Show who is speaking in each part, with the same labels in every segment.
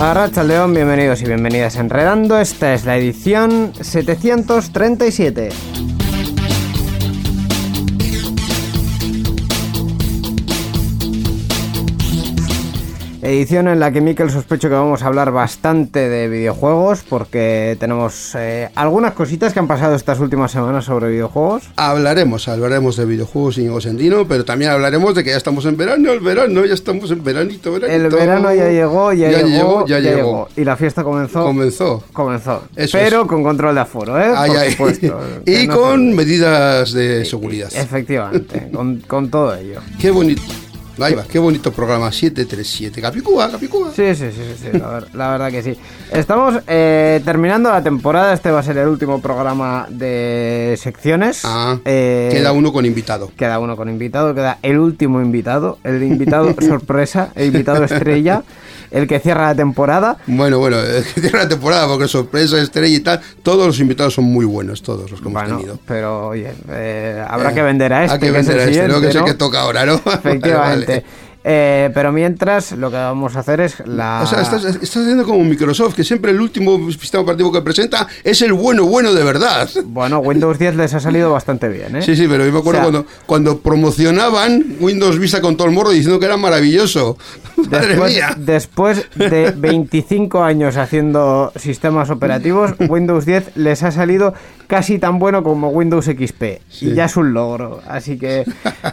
Speaker 1: Arracha León, bienvenidos y bienvenidas a Enredando. Esta es la edición 737. Edición en la que Mikel sospecho que vamos a hablar bastante de videojuegos porque tenemos eh, algunas cositas que han pasado estas últimas semanas sobre videojuegos.
Speaker 2: Hablaremos, hablaremos de videojuegos Íñigo Sendino, pero también hablaremos de que ya estamos en verano, el verano, ya estamos en veranito, veranito.
Speaker 1: El verano ya llegó, ya,
Speaker 2: Ya
Speaker 1: llegó,
Speaker 2: llegó, ya
Speaker 1: ya
Speaker 2: llegó.
Speaker 1: llegó. Y la fiesta comenzó.
Speaker 2: Comenzó.
Speaker 1: Comenzó.
Speaker 2: Eso
Speaker 1: pero
Speaker 2: es.
Speaker 1: con control de aforo, ¿eh?
Speaker 2: Ay,
Speaker 1: Por
Speaker 2: ay.
Speaker 1: supuesto.
Speaker 2: y
Speaker 1: no
Speaker 2: con medidas de seguridad.
Speaker 1: se- Efectivamente, con, con todo ello.
Speaker 2: Qué bonito. Ahí va, qué bonito programa 737. Capicúa, Capicúa.
Speaker 1: Sí, sí, sí, sí, sí, la, ver- la verdad que sí. Estamos eh, terminando la temporada, este va a ser el último programa de secciones.
Speaker 2: Ah,
Speaker 1: Eh,
Speaker 2: queda uno con invitado.
Speaker 1: Queda uno con invitado, queda el último invitado, el invitado sorpresa, el invitado estrella, el que cierra la temporada.
Speaker 2: Bueno, bueno, eh, que tiene la temporada porque sorpresa, estrella y tal. Todos los invitados son muy buenos, todos los que hemos
Speaker 1: Bueno,
Speaker 2: tenido.
Speaker 1: pero oye, eh, habrá
Speaker 2: Eh,
Speaker 1: que vender a este,
Speaker 2: Hay que
Speaker 1: que es el
Speaker 2: vender a este, ¿no? Que es el que toca ahora, ¿no? Vale,
Speaker 1: Efectivamente. Eh, pero mientras, lo que vamos a hacer es la...
Speaker 2: O sea, estás, estás haciendo como Microsoft, que siempre el último sistema operativo que presenta es el bueno, bueno de verdad.
Speaker 1: Bueno, Windows 10 les ha salido bastante bien, ¿eh?
Speaker 2: Sí, sí, pero yo me acuerdo
Speaker 1: O sea,
Speaker 2: cuando, cuando promocionaban Windows Vista con todo el morro diciendo que era maravilloso. Madre
Speaker 1: Después,
Speaker 2: mía.
Speaker 1: después de 25 años haciendo sistemas operativos, Windows 10 les ha salido casi tan bueno como Windows XP. Y ya es un logro. Así que,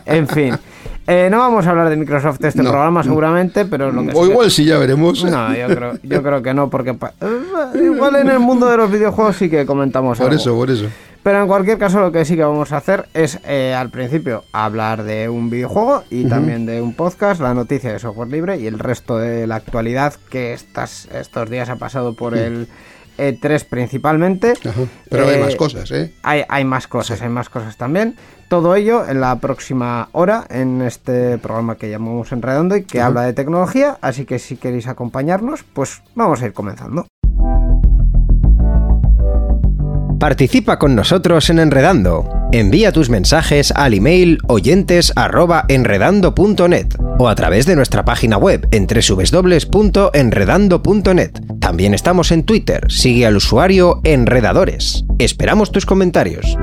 Speaker 1: en fin. Eh, no vamos a hablar de Microsoft este
Speaker 2: No.
Speaker 1: programa seguramente, pero lo que
Speaker 2: O igual sí, ya veremos.
Speaker 1: No, yo creo, yo creo que no, porque eh, igual en el mundo de los videojuegos sí que comentamos
Speaker 2: Por
Speaker 1: algo.
Speaker 2: eso, por eso.
Speaker 1: Pero en cualquier caso lo que sí que vamos a hacer es eh, al principio hablar de un videojuego y también de un podcast, la noticia de software libre y el resto de la actualidad que estas, estos días ha pasado por el E3 principalmente.
Speaker 2: Ajá. Pero hay
Speaker 1: Eh,
Speaker 2: más cosas, ¿eh?
Speaker 1: Hay, hay más cosas, hay más cosas también. Todo ello en la próxima hora en este programa que llamamos Enredando y que habla de tecnología. Así que si queréis acompañarnos, pues vamos a ir comenzando.
Speaker 3: Participa con nosotros en Enredando. Envía tus mensajes al email oyentes@enredando.net o a través de nuestra página web en www.enredando.net. También estamos en Twitter. Sigue al usuario Enredadores. Esperamos tus comentarios.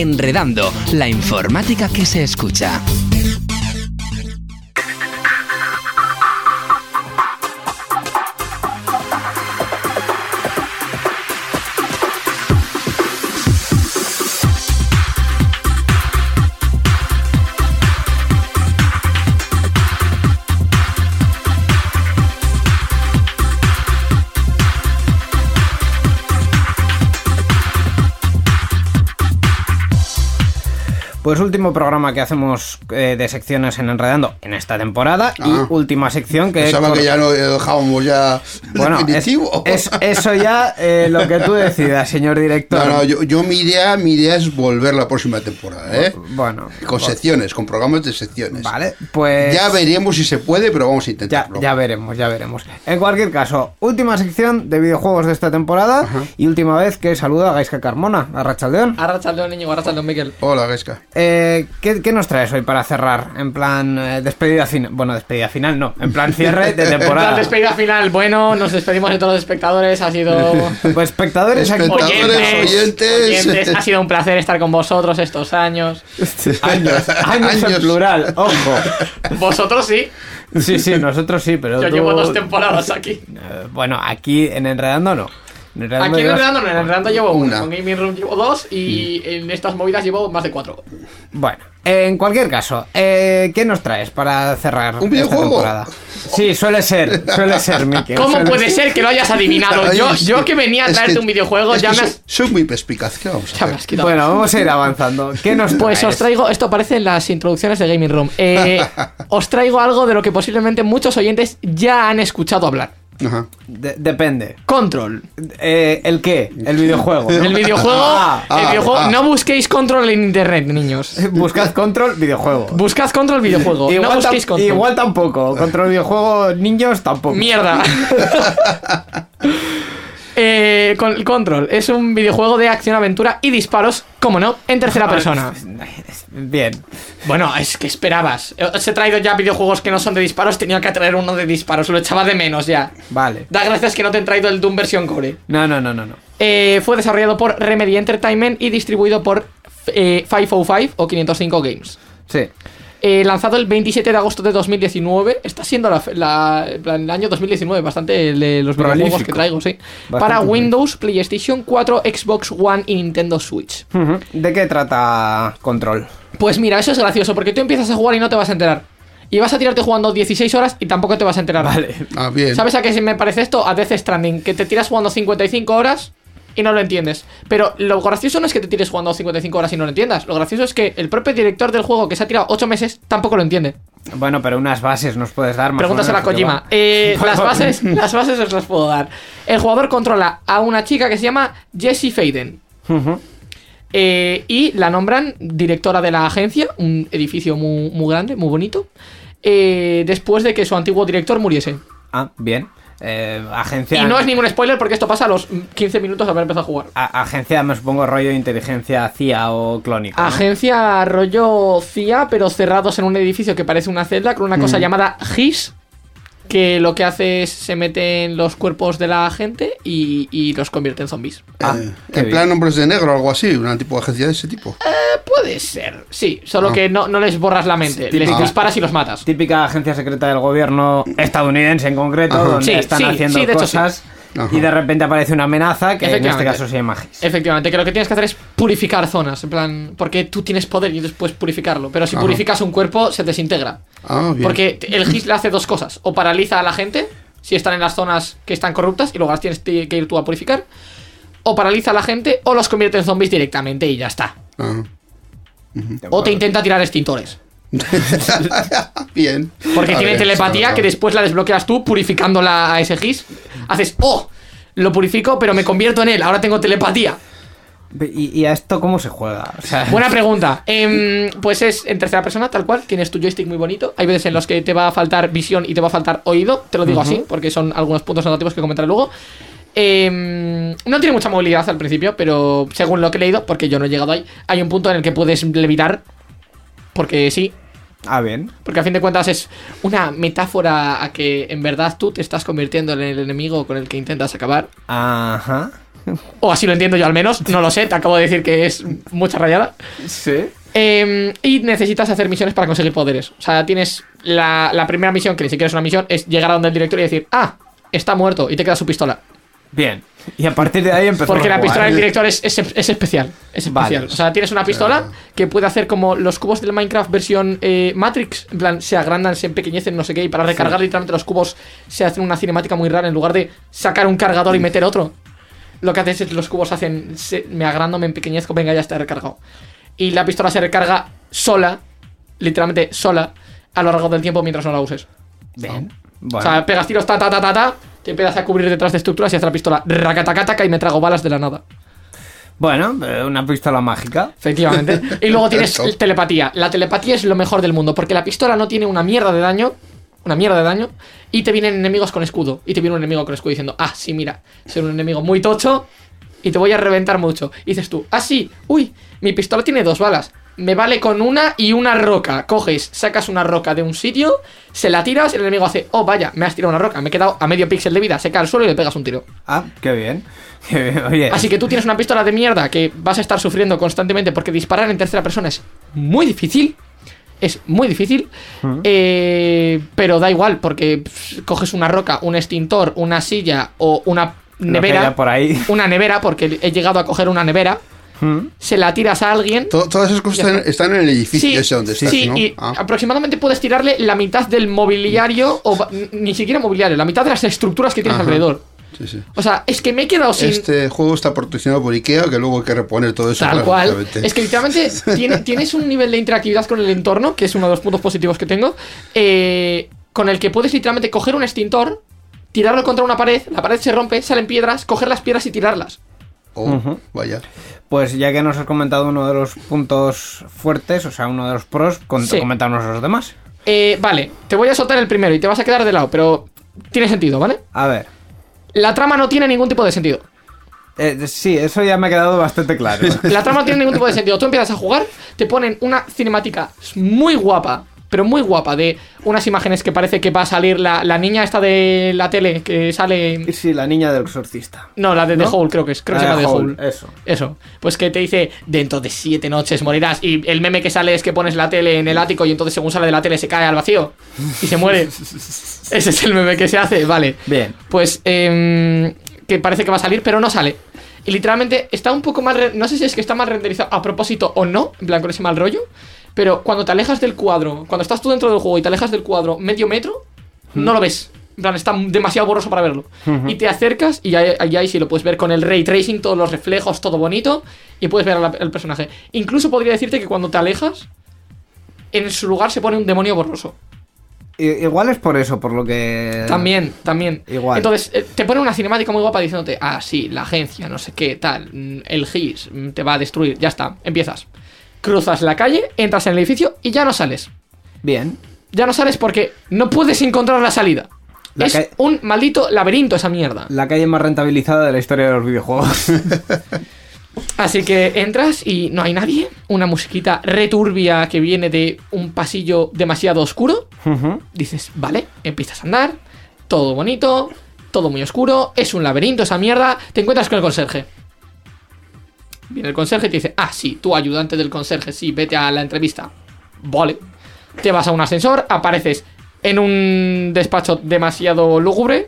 Speaker 4: Enredando, la informática que se escucha.
Speaker 1: Pues último programa que hacemos eh, de secciones en Enredando en esta temporada y
Speaker 2: Ah.
Speaker 1: última sección que
Speaker 2: Pensaba que ya lo dejábamos ya
Speaker 1: bueno,
Speaker 2: definitivo.
Speaker 1: es- eso ya eh, lo que tú decidas, señor director.
Speaker 2: No, no, yo, yo mi idea, mi idea es volver la próxima temporada, ¿eh?
Speaker 1: Bueno,
Speaker 2: Con secciones, con programas de secciones.
Speaker 1: vale, pues
Speaker 2: Ya veremos si se puede, pero vamos a intentarlo.
Speaker 1: ya veremos, ya veremos. En cualquier caso, última sección de videojuegos de esta temporada y última vez que saluda a Gaisca Carmona, a Rachaldeón.
Speaker 5: Arrachaldeón, niño, arrachaldeón, Miquel.
Speaker 2: Hola.
Speaker 1: Eh, ¿qué, qué nos traes hoy para cerrar? En plan eh, despedida final. Bueno, despedida final no. En plan cierre de
Speaker 5: En plan,
Speaker 1: temporada.
Speaker 5: despedida final. Bueno, nos despedimos de todos los espectores. Ha sido.
Speaker 1: Pues espectadores aquí.
Speaker 2: Espectadores. oyentes.
Speaker 5: oyentes. Ha sido un placer estar con vosotros estos años.
Speaker 1: Años, años en plural, ojo.
Speaker 5: Vosotros sí.
Speaker 1: Sí, sí, nosotros sí, pero
Speaker 5: Yo
Speaker 1: tú-
Speaker 5: llevo dos temporadas aquí.
Speaker 1: Eh, bueno, aquí en Enredando no.
Speaker 5: Aquí en
Speaker 1: llevas-
Speaker 5: Enredando, no, en Enredando llevo una.
Speaker 2: Una.
Speaker 5: Con Gaming Room llevo dos y en estas movidas llevo más de cuatro.
Speaker 1: Bueno, en cualquier caso, eh, ¿qué nos traes para cerrar
Speaker 2: ¿Un
Speaker 1: esta
Speaker 2: videojuego?
Speaker 1: temporada? Sí, suele ser, suele ser, Miki.
Speaker 5: ¿Cómo
Speaker 1: suele
Speaker 5: puede ser que lo hayas adivinado? Yo, yo que venía a traerte un videojuego, ya me has.
Speaker 2: soy muy perspicaz. ¿Qué vamos a
Speaker 5: ya me
Speaker 2: hacer?
Speaker 1: Bueno, vamos a ir avanzando. ¿Qué nos
Speaker 5: Pues os traigo, esto aparece en las introducciones de Gaming Room. Eh, os traigo algo de lo que posiblemente muchos oyentes ya han escuchado hablar.
Speaker 2: Ajá.
Speaker 1: De- depende.
Speaker 5: Control.
Speaker 1: Eh, ¿El qué? El videojuego.
Speaker 5: El videojuego,
Speaker 1: Ah,
Speaker 5: el
Speaker 2: ah,
Speaker 5: videojuego,
Speaker 2: ah.
Speaker 5: no busquéis control en internet, niños.
Speaker 1: Buscad control, videojuego.
Speaker 5: Buscad control videojuego, no
Speaker 1: Igual,
Speaker 5: busquéis
Speaker 1: tam-
Speaker 5: control.
Speaker 1: igual tampoco. Control videojuego, niños tampoco.
Speaker 5: Mierda. Eh, con el Control es un videojuego de acción, aventura y disparos, como no, en tercera persona.
Speaker 1: Bien.
Speaker 5: Bueno, es que esperabas. Os he traído ya videojuegos que no son de disparos, tenía que traer uno de disparos, lo echaba de menos ya.
Speaker 1: Vale.
Speaker 5: Da gracias que no te he traído el Doom versión core.
Speaker 1: No, no, no, no, no.
Speaker 5: Eh, fue desarrollado por Remedy Entertainment y distribuido por eh, 505 o 505 Games.
Speaker 1: Sí.
Speaker 5: Eh, lanzado el 27 de agosto de 2019. Está siendo la, la- el año 2019, bastante el de los videojuegos
Speaker 1: Prolífico.
Speaker 5: que traigo, sí.
Speaker 1: Bastante
Speaker 5: Para
Speaker 1: bien.
Speaker 5: Windows, PlayStation 4, Xbox One y Nintendo Switch.
Speaker 1: ¿De qué trata Control?
Speaker 5: Pues mira, eso es gracioso, porque tú empiezas a jugar y no te vas a enterar. Y vas a tirarte jugando 16 horas y tampoco te vas a enterar.
Speaker 1: Vale.
Speaker 2: Ah, bien.
Speaker 5: ¿Sabes a qué se me parece esto? A Death Stranding, que te tiras jugando 55 horas y no lo entiendes. Pero lo gracioso no es que te tires jugando 55 horas y no lo entiendas. Lo gracioso es que el propio director del juego que se ha tirado 8 meses tampoco lo entiende.
Speaker 1: Bueno, pero unas bases nos puedes dar más
Speaker 5: Pregúntasela a Kojima. Eh, las bases, las bases os las puedo dar. El jugador controla a una chica que se llama Jessie Faden. Eh, y la nombran directora de la agencia, un edificio muy, muy grande, muy bonito. eh, después de que su antiguo director muriese.
Speaker 1: Ah, bien. Eh, agencia.
Speaker 5: Y no es ningún spoiler porque esto pasa a los 15 minutos de haber empezado a jugar.
Speaker 1: a- agencia, me supongo, rollo de inteligencia CIA o clónico. ¿no?
Speaker 5: Agencia rollo CIA, pero cerrados en un edificio que parece una celda con una cosa llamada GIS, que lo que hace es se mete en los cuerpos de la gente y, y los convierte en zombies.
Speaker 1: Ah,
Speaker 2: Eh,
Speaker 1: qué
Speaker 2: en
Speaker 1: bien.
Speaker 2: plan hombres de negro o algo así, una tipo de agencia de ese tipo.
Speaker 5: Puede ser, sí, solo
Speaker 2: Ah.
Speaker 5: que no, no les borras la mente,
Speaker 1: Sí,
Speaker 5: les disparas y los matas.
Speaker 1: Típica agencia secreta del gobierno estadounidense en concreto,
Speaker 2: Ajá.
Speaker 1: donde
Speaker 5: Sí,
Speaker 1: están
Speaker 5: sí,
Speaker 1: haciendo
Speaker 5: sí, de hecho,
Speaker 1: cosas
Speaker 2: Ajá.
Speaker 1: y de repente aparece una amenaza que en este caso se llama GIS.
Speaker 5: Efectivamente, que lo que tienes que hacer es purificar zonas, en plan, porque tú tienes poder y después purificarlo, pero si
Speaker 2: Ajá.
Speaker 5: purificas un cuerpo se desintegra.
Speaker 2: Ah, bien.
Speaker 5: Porque el GIS le hace dos cosas. O paraliza a la gente, si están en las zonas que están corruptas y luego las tienes que ir tú a purificar. O paraliza a la gente o los convierte en zombies directamente y ya está.
Speaker 2: Ah.
Speaker 5: O te intenta tirar extintores.
Speaker 2: bien.
Speaker 5: Porque
Speaker 2: A
Speaker 5: tiene
Speaker 2: ver,
Speaker 5: telepatía que después la desbloqueas tú purificándola a ese GIS. Haces, oh, lo purifico pero me convierto en él, ahora tengo telepatía.
Speaker 1: ¿Y, y a esto cómo se juega? O sea,
Speaker 5: Buena pregunta. Em, pues es en tercera persona, tal cual. Tienes tu joystick muy bonito. Hay veces en los que te va a faltar visión y te va a faltar oído. Te lo digo así, porque son algunos puntos negativos que comentaré luego. Em, no tiene mucha movilidad al principio, pero según lo que he leído, porque yo no he llegado ahí, hay un punto en el que puedes levitar. Porque sí,
Speaker 1: Ah, bien.
Speaker 5: porque a fin de cuentas es una metáfora a que en verdad tú te estás convirtiendo en el enemigo con el que intentas acabar.
Speaker 1: Ajá.
Speaker 5: O así lo entiendo yo al menos, no lo sé, te acabo de decir que es mucha rayada.
Speaker 1: Sí.
Speaker 5: Eh, y necesitas hacer misiones para conseguir poderes. O sea, tienes la, la primera misión, que ni siquiera es una misión, es llegar a donde el director y decir, ah, está muerto, y te queda su pistola.
Speaker 1: Bien. Y a partir de ahí empezó
Speaker 5: Porque
Speaker 1: a
Speaker 5: la pistola del director es, es, es especial. Es
Speaker 1: Vale.
Speaker 5: especial. O sea, tienes una pistola que puede hacer como los cubos del Minecraft versión eh, Matrix. En plan, se agrandan, se empequeñecen, no sé qué. Y para recargar literalmente los cubos se hace una cinemática muy rara. En lugar de sacar un cargador y meter otro, lo que haces es los cubos hacen. se- me agrando, me empequeñezco, venga, ya está recargado. Y la pistola se recarga sola, literalmente sola, a lo largo del tiempo mientras no la uses.
Speaker 1: Bien.
Speaker 5: O sea, pegas tiros, ta, ta, ta, ta, ta, te empiezas a cubrir detrás de estructuras y hace la pistola racatacataca y me trago balas de la nada.
Speaker 1: Bueno, eh, una pistola mágica.
Speaker 5: Efectivamente. Y luego tienes telepatía. La telepatía es lo mejor del mundo porque la pistola no tiene una mierda de daño. Una mierda de daño. Y te vienen enemigos con escudo. Y te viene un enemigo con escudo diciendo, ah, sí, mira, soy un enemigo muy tocho y te voy a reventar mucho. Y dices tú, ah, sí, uy, mi pistola tiene dos balas. Me vale con una y una roca. Coges, sacas una roca de un sitio, se la tiras, el enemigo hace, oh, vaya, me has tirado una roca, me he quedado a medio píxel de vida, se cae al suelo y le pegas un tiro.
Speaker 1: Ah, qué bien. Oye.
Speaker 5: Así que tú tienes una pistola de mierda que vas a estar sufriendo constantemente porque disparar en tercera persona es muy difícil. Es muy difícil. eh, pero da igual porque pff, coges una roca, un extintor, una silla o una nevera.
Speaker 1: por ahí.
Speaker 5: Una nevera, porque he llegado a coger una nevera.
Speaker 1: Mm.
Speaker 5: Se la tiras a alguien.
Speaker 2: To- todas esas cosas están,
Speaker 5: está.
Speaker 2: están en el edificio
Speaker 5: Sí,
Speaker 2: ese donde estás,
Speaker 5: sí,
Speaker 2: ¿no?
Speaker 5: y
Speaker 2: Ah.
Speaker 5: aproximadamente puedes tirarle la mitad del mobiliario, o ba- ni siquiera mobiliario, la mitad de las estructuras que tienes
Speaker 2: Ajá.
Speaker 5: alrededor.
Speaker 2: Sí, sí.
Speaker 5: O sea, es que me he quedado sin.
Speaker 2: Este juego está patrocinado por Ikea, que luego hay que reponer todo eso.
Speaker 5: Tal cual. Es que literalmente tiene- tienes un nivel de interactividad con el entorno, que es uno de los puntos positivos que tengo, eh, con el que puedes literalmente coger un extintor, tirarlo contra una pared, la pared se rompe, salen piedras, coger las piedras y tirarlas.
Speaker 2: Oh, Vaya.
Speaker 1: Pues ya que nos has comentado uno de los puntos fuertes, o sea, uno de los pros,
Speaker 5: Sí.
Speaker 1: comentarnos los demás.
Speaker 5: Eh, vale, te voy a soltar el primero y te vas a quedar de lado, pero tiene sentido, ¿vale?
Speaker 1: A ver.
Speaker 5: La trama no tiene ningún tipo de sentido.
Speaker 1: Eh, sí, eso ya me ha quedado bastante claro.
Speaker 5: La trama no tiene ningún tipo de sentido. Tú empiezas a jugar, te ponen una cinemática muy guapa, pero muy guapa, de unas imágenes que parece que va a salir la, la niña esta de la tele que sale.
Speaker 1: sí, la niña del exorcista.
Speaker 5: No, la de The. Hole, creo que es. Creo que se
Speaker 1: La de
Speaker 5: The
Speaker 1: Hole,
Speaker 5: Hole.
Speaker 1: eso.
Speaker 5: Eso. Pues que te dice, dentro de siete noches morirás. Y el meme que sale es que pones la tele en el ático y entonces según sale de la tele se cae al vacío y se muere. Ese es el meme que se hace, vale.
Speaker 1: Bien.
Speaker 5: Pues em, que parece que va a salir, pero no sale. Y literalmente está un poco mal. No sé si es que está mal renderizado a propósito o no, en plan con ese mal rollo. Pero cuando te alejas del cuadro, cuando estás tú dentro del juego y te alejas del cuadro medio metro, no lo ves. En plan, está demasiado borroso para verlo. Y te acercas y ahí, ahí, ahí sí lo puedes ver con el ray tracing, todos los reflejos, todo bonito. Y puedes ver al personaje. Incluso podría decirte que cuando te alejas, en su lugar se pone un demonio borroso.
Speaker 1: Igual es por eso, por lo que.
Speaker 5: También, también.
Speaker 1: Igual.
Speaker 5: Entonces, eh, te pone una cinemática muy guapa diciéndote, ah, sí, la agencia, no sé qué, tal, mm, el GIS mm, te va a destruir, ya está, empiezas. Cruzas la calle, entras en el edificio y ya no sales.
Speaker 1: Bien.
Speaker 5: Ya no sales porque no puedes encontrar la salida.
Speaker 1: La
Speaker 5: es un maldito laberinto esa mierda.
Speaker 1: La calle más rentabilizada de la historia de los videojuegos.
Speaker 5: Así que entras y no hay nadie. Una musiquita returbia que viene de un pasillo demasiado oscuro. Dices, vale, empiezas a andar, todo bonito, todo muy oscuro, es un laberinto esa mierda, te encuentras con el conserje. Viene el conserje y te dice, ah, sí, tú ayudante del conserje, sí, vete a la entrevista. Vale. Te vas a un ascensor, apareces en un despacho demasiado lúgubre,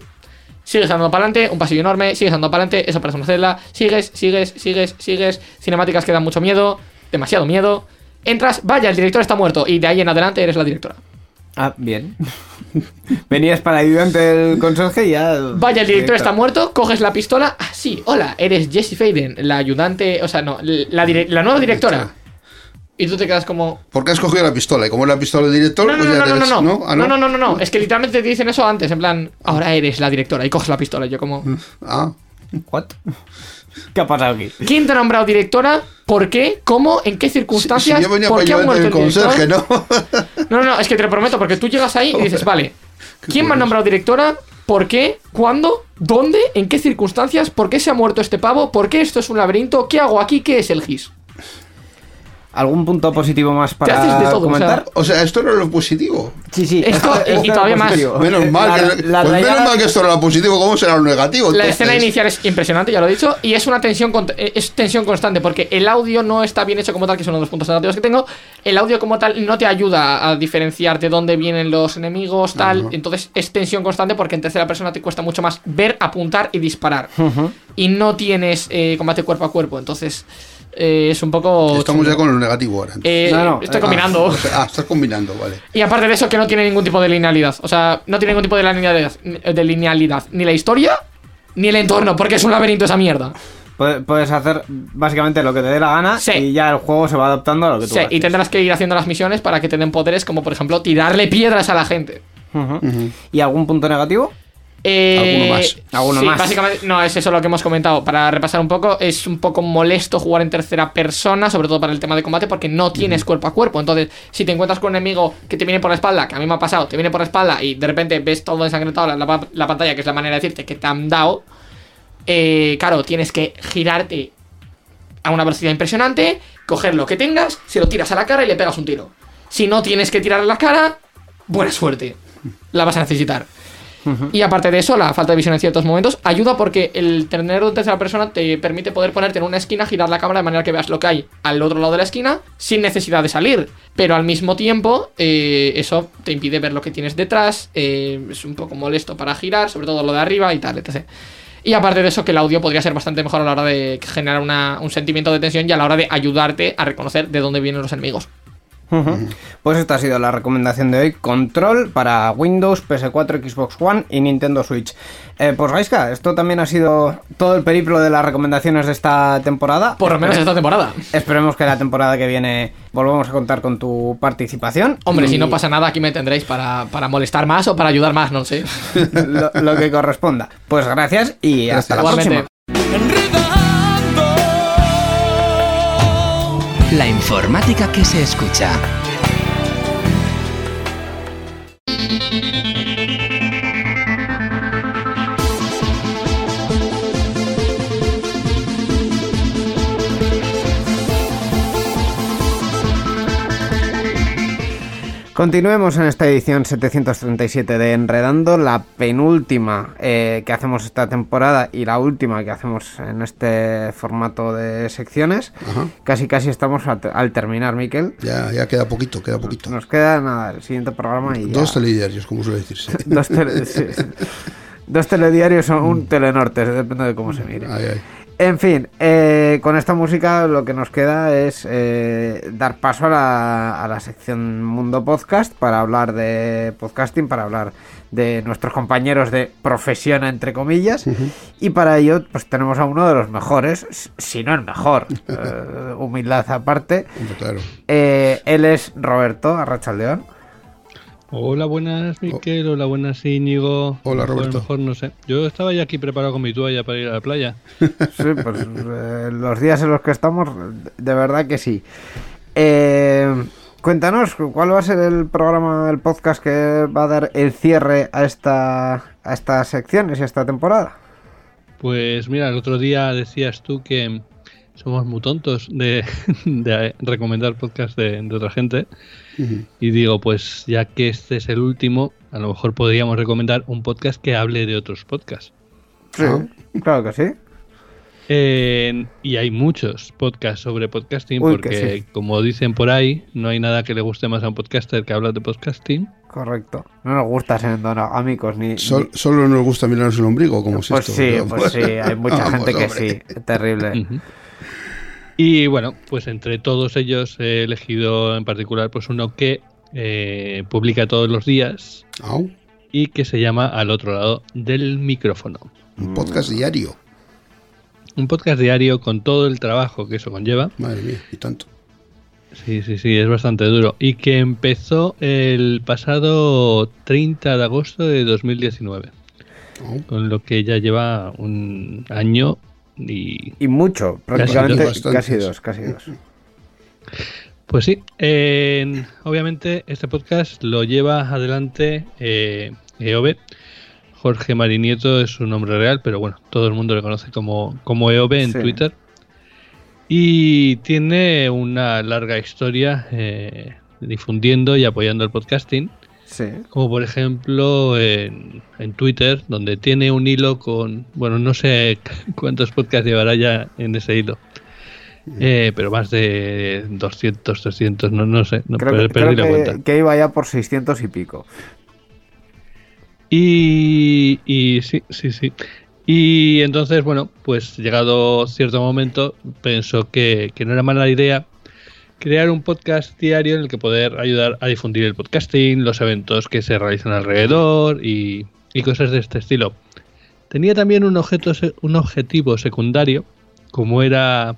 Speaker 5: sigues andando para adelante, un pasillo enorme, sigues andando para adelante, eso parece una celda, sigues, sigues, sigues, sigues, cinemáticas que dan mucho miedo, demasiado miedo. Entras, vaya, el director está muerto y de ahí en adelante eres la directora.
Speaker 1: Ah, bien. Venías para ayudante del conserje y ya.
Speaker 5: Vaya, el director está muerto, coges la pistola. Ah, sí, hola, eres Jessie Faden, la ayudante, o sea, no, la, dire- la nueva directora. Y tú te quedas como.
Speaker 2: ¿Por qué has cogido la pistola? Y como es la pistola del director,
Speaker 5: No, no,
Speaker 2: pues
Speaker 5: no,
Speaker 2: ya
Speaker 5: no, no,
Speaker 2: eres-
Speaker 5: no, no,
Speaker 2: Ah,
Speaker 5: no, no, no, no, no, es que literalmente te dicen eso antes, en plan, ahora eres la directora y coges la pistola. Y yo, como,
Speaker 2: Ah,
Speaker 1: ¿What? ¿Qué ha pasado aquí?
Speaker 5: ¿quién te ha nombrado directora? ¿Por qué? ¿Cómo? ¿En qué circunstancias?
Speaker 2: si yo venía
Speaker 5: ¿Por qué ha muerto el director?
Speaker 2: conserje, ¿no?
Speaker 5: No, no, no, es que te lo prometo, porque tú llegas ahí y dices, vale, ¿quién me ha nombrado directora? ¿Por qué? ¿Cuándo? ¿Dónde? ¿En qué circunstancias? ¿Por qué se ha muerto este pavo? ¿Por qué esto es un laberinto? ¿Qué hago aquí? ¿Qué es el GIS?
Speaker 1: ¿Algún punto positivo más para
Speaker 5: haces de todo, o
Speaker 1: comentar?
Speaker 2: O sea, esto era lo positivo.
Speaker 1: Sí, sí.
Speaker 5: Esto- y- y todavía más.
Speaker 2: Menos mal,
Speaker 1: La-
Speaker 2: que,
Speaker 1: la
Speaker 2: pues menos mal que esto era lo positivo, ¿cómo será lo negativo?
Speaker 5: La
Speaker 2: entonces?
Speaker 5: escena inicial es impresionante, ya lo he dicho, y es una tensión es tensión constante, porque el audio no está bien hecho como tal, que es uno de los puntos negativos que tengo. El audio como tal no te ayuda a diferenciar de dónde vienen los enemigos, tal. Entonces es tensión constante porque en tercera persona te cuesta mucho más ver, apuntar y disparar. Y no tienes eh, combate cuerpo a cuerpo, entonces eh, es un poco.
Speaker 2: Estamos ya con lo negativo ahora.
Speaker 5: Eh,
Speaker 1: No, no,
Speaker 5: estoy
Speaker 1: eh,
Speaker 5: combinando.
Speaker 2: O sea, ah, estás combinando, vale.
Speaker 5: Y aparte de eso, que no tiene ningún tipo de linealidad. O sea, no tiene ningún tipo de linealidad, de linealidad. Ni la historia, ni el entorno, porque es un laberinto esa mierda.
Speaker 1: Puedes hacer básicamente lo que te dé la gana
Speaker 5: Sí.
Speaker 1: y ya el juego se va adaptando a lo que tú
Speaker 5: Sí, y tendrás que ir haciendo las misiones para que te den poderes, como por ejemplo tirarle piedras a la gente.
Speaker 1: ¿Y algún punto negativo?
Speaker 5: Eh,
Speaker 2: Alguno más.
Speaker 1: Alguno
Speaker 5: sí,
Speaker 1: más.
Speaker 5: Básicamente, no, es eso lo que hemos comentado. Para repasar un poco, es un poco molesto jugar en tercera persona, sobre todo para el tema de combate, porque no tienes cuerpo a cuerpo. Entonces, si te encuentras con un enemigo que te viene por la espalda, que a mí me ha pasado, te viene por la espalda y de repente ves todo ensangrentado en la, pa- la pantalla, que es la manera de decirte que te han dado, eh, claro, tienes que girarte a una velocidad impresionante, coger lo que tengas, se lo tiras a la cara y le pegas un tiro. Si no tienes que tirar a la cara, buena suerte. La vas a necesitar. Y aparte de eso, la falta de visión en ciertos momentos ayuda porque el tenerlo en tercera persona te permite poder ponerte en una esquina, girar la cámara de manera que veas lo que hay al otro lado de la esquina sin necesidad de salir. Pero al mismo tiempo, eh, eso te impide ver lo que tienes detrás. eh, es un poco molesto para girar, sobre todo lo de arriba y tal, etc. Y aparte de eso, que el audio podría ser bastante mejor a la hora de generar una- un sentimiento de tensión y a la hora de ayudarte a reconocer de dónde vienen los enemigos.
Speaker 1: Pues esta ha sido la recomendación de hoy. Control para Windows, PS4, Xbox One y Nintendo Switch. Eh, pues Raiska, esto también ha sido todo el periplo de las recomendaciones de esta temporada.
Speaker 5: Por lo menos esta temporada.
Speaker 1: Esperemos que la temporada que viene volvamos a contar con tu participación.
Speaker 5: Hombre, si no pasa nada, aquí me tendréis para, para molestar más o para ayudar más, no sé.
Speaker 1: lo, lo que corresponda. Pues gracias y hasta la
Speaker 5: Igualmente.
Speaker 1: próxima.
Speaker 4: La informática que se escucha.
Speaker 1: Continuemos en esta edición 737 de Enredando, la penúltima eh, que hacemos esta temporada y la última que hacemos en este formato de secciones.
Speaker 2: Ajá.
Speaker 1: Casi casi estamos al, al terminar, Miquel.
Speaker 2: Ya, ya queda poquito, queda poquito.
Speaker 1: Nos queda nada, el siguiente programa y ya.
Speaker 2: Dos telediarios, como suele decirse.
Speaker 1: Dos, tele- sí. Dos telediarios o un telenorte, depende de cómo se mire.
Speaker 2: Ay, ay.
Speaker 1: En fin, eh, con esta música lo que nos queda es eh, dar paso a la, a la sección Mundo Podcast para hablar de podcasting, para hablar de nuestros compañeros de profesión, entre comillas. Y para ello, pues tenemos a uno de los mejores, si no el mejor, eh, humildad aparte.
Speaker 2: Claro.
Speaker 1: Él es Roberto Arrachaldeón.
Speaker 6: Hola, buenas, Miquel. Hola, buenas, Íñigo.
Speaker 2: Hola,
Speaker 6: A lo
Speaker 2: Roberto.
Speaker 6: mejor no sé. Yo estaba ya aquí preparado con mi toalla para ir a la playa.
Speaker 1: Sí, pues eh, los días en los que estamos, de verdad que sí. Eh, cuéntanos, ¿cuál va a ser el programa, el podcast que va a dar el cierre a esta a estas secciones y a esta temporada?
Speaker 6: Pues mira, el otro día decías tú que somos muy tontos de, de recomendar podcasts de, de otra gente. Y digo, pues ya que este es el último, a lo mejor podríamos recomendar un podcast que hable de otros podcasts.
Speaker 1: Sí,
Speaker 2: Ah.
Speaker 1: claro que sí.
Speaker 6: Eh, y hay muchos podcasts sobre podcasting,
Speaker 1: Uy,
Speaker 6: porque
Speaker 1: sí.
Speaker 6: como dicen por ahí, no hay nada que le guste más a un podcaster que hablar de podcasting.
Speaker 1: Correcto. No nos gusta ser endogámicos ni...
Speaker 2: Sol-
Speaker 1: ni-
Speaker 2: solo nos gusta mirarnos el ombligo, como es
Speaker 1: Pues
Speaker 2: esto.
Speaker 1: sí,
Speaker 2: Vamos.
Speaker 1: pues sí, hay mucha
Speaker 2: Vamos,
Speaker 1: gente que
Speaker 2: hombre.
Speaker 1: sí. Terrible.
Speaker 6: Ujú. Y bueno, pues entre todos ellos he elegido en particular pues uno que eh, publica todos los días y que se llama Al otro lado del micrófono.
Speaker 2: un podcast diario.
Speaker 6: Un podcast diario con todo el trabajo que eso conlleva.
Speaker 2: Madre mía, y tanto.
Speaker 6: Sí, sí, sí, es bastante duro. Y que empezó el pasado 30 de agosto de 2019.
Speaker 2: Au.
Speaker 6: Con lo que ya lleva un año y
Speaker 1: Y mucho, prácticamente
Speaker 2: dos.
Speaker 1: casi dos, casi dos.
Speaker 6: Pues sí, eh, obviamente este podcast lo lleva adelante eh, EOB. Jorge Marinieto es su nombre real, pero bueno, todo el mundo le conoce como, como EOB en
Speaker 1: Sí.
Speaker 6: Twitter. Y tiene una larga historia eh, difundiendo y apoyando el podcasting,
Speaker 1: Sí.
Speaker 6: como por ejemplo en, en Twitter, donde tiene un hilo con, bueno, no sé cuántos podcasts llevará ya en ese hilo. Eh, pero más de 200, 300, no, no sé, no
Speaker 1: Creo, que,
Speaker 6: perdí
Speaker 1: creo
Speaker 6: la
Speaker 1: que-
Speaker 6: cuenta.
Speaker 1: que iba ya por 600 y pico.
Speaker 6: Y, y sí, sí, sí. Y entonces, bueno, pues llegado cierto momento, pensó que, que no era mala idea crear un podcast diario en el que poder ayudar a difundir el podcasting, los eventos que se realizan alrededor y, y cosas de este estilo. Tenía también un, objeto, un objetivo secundario, como era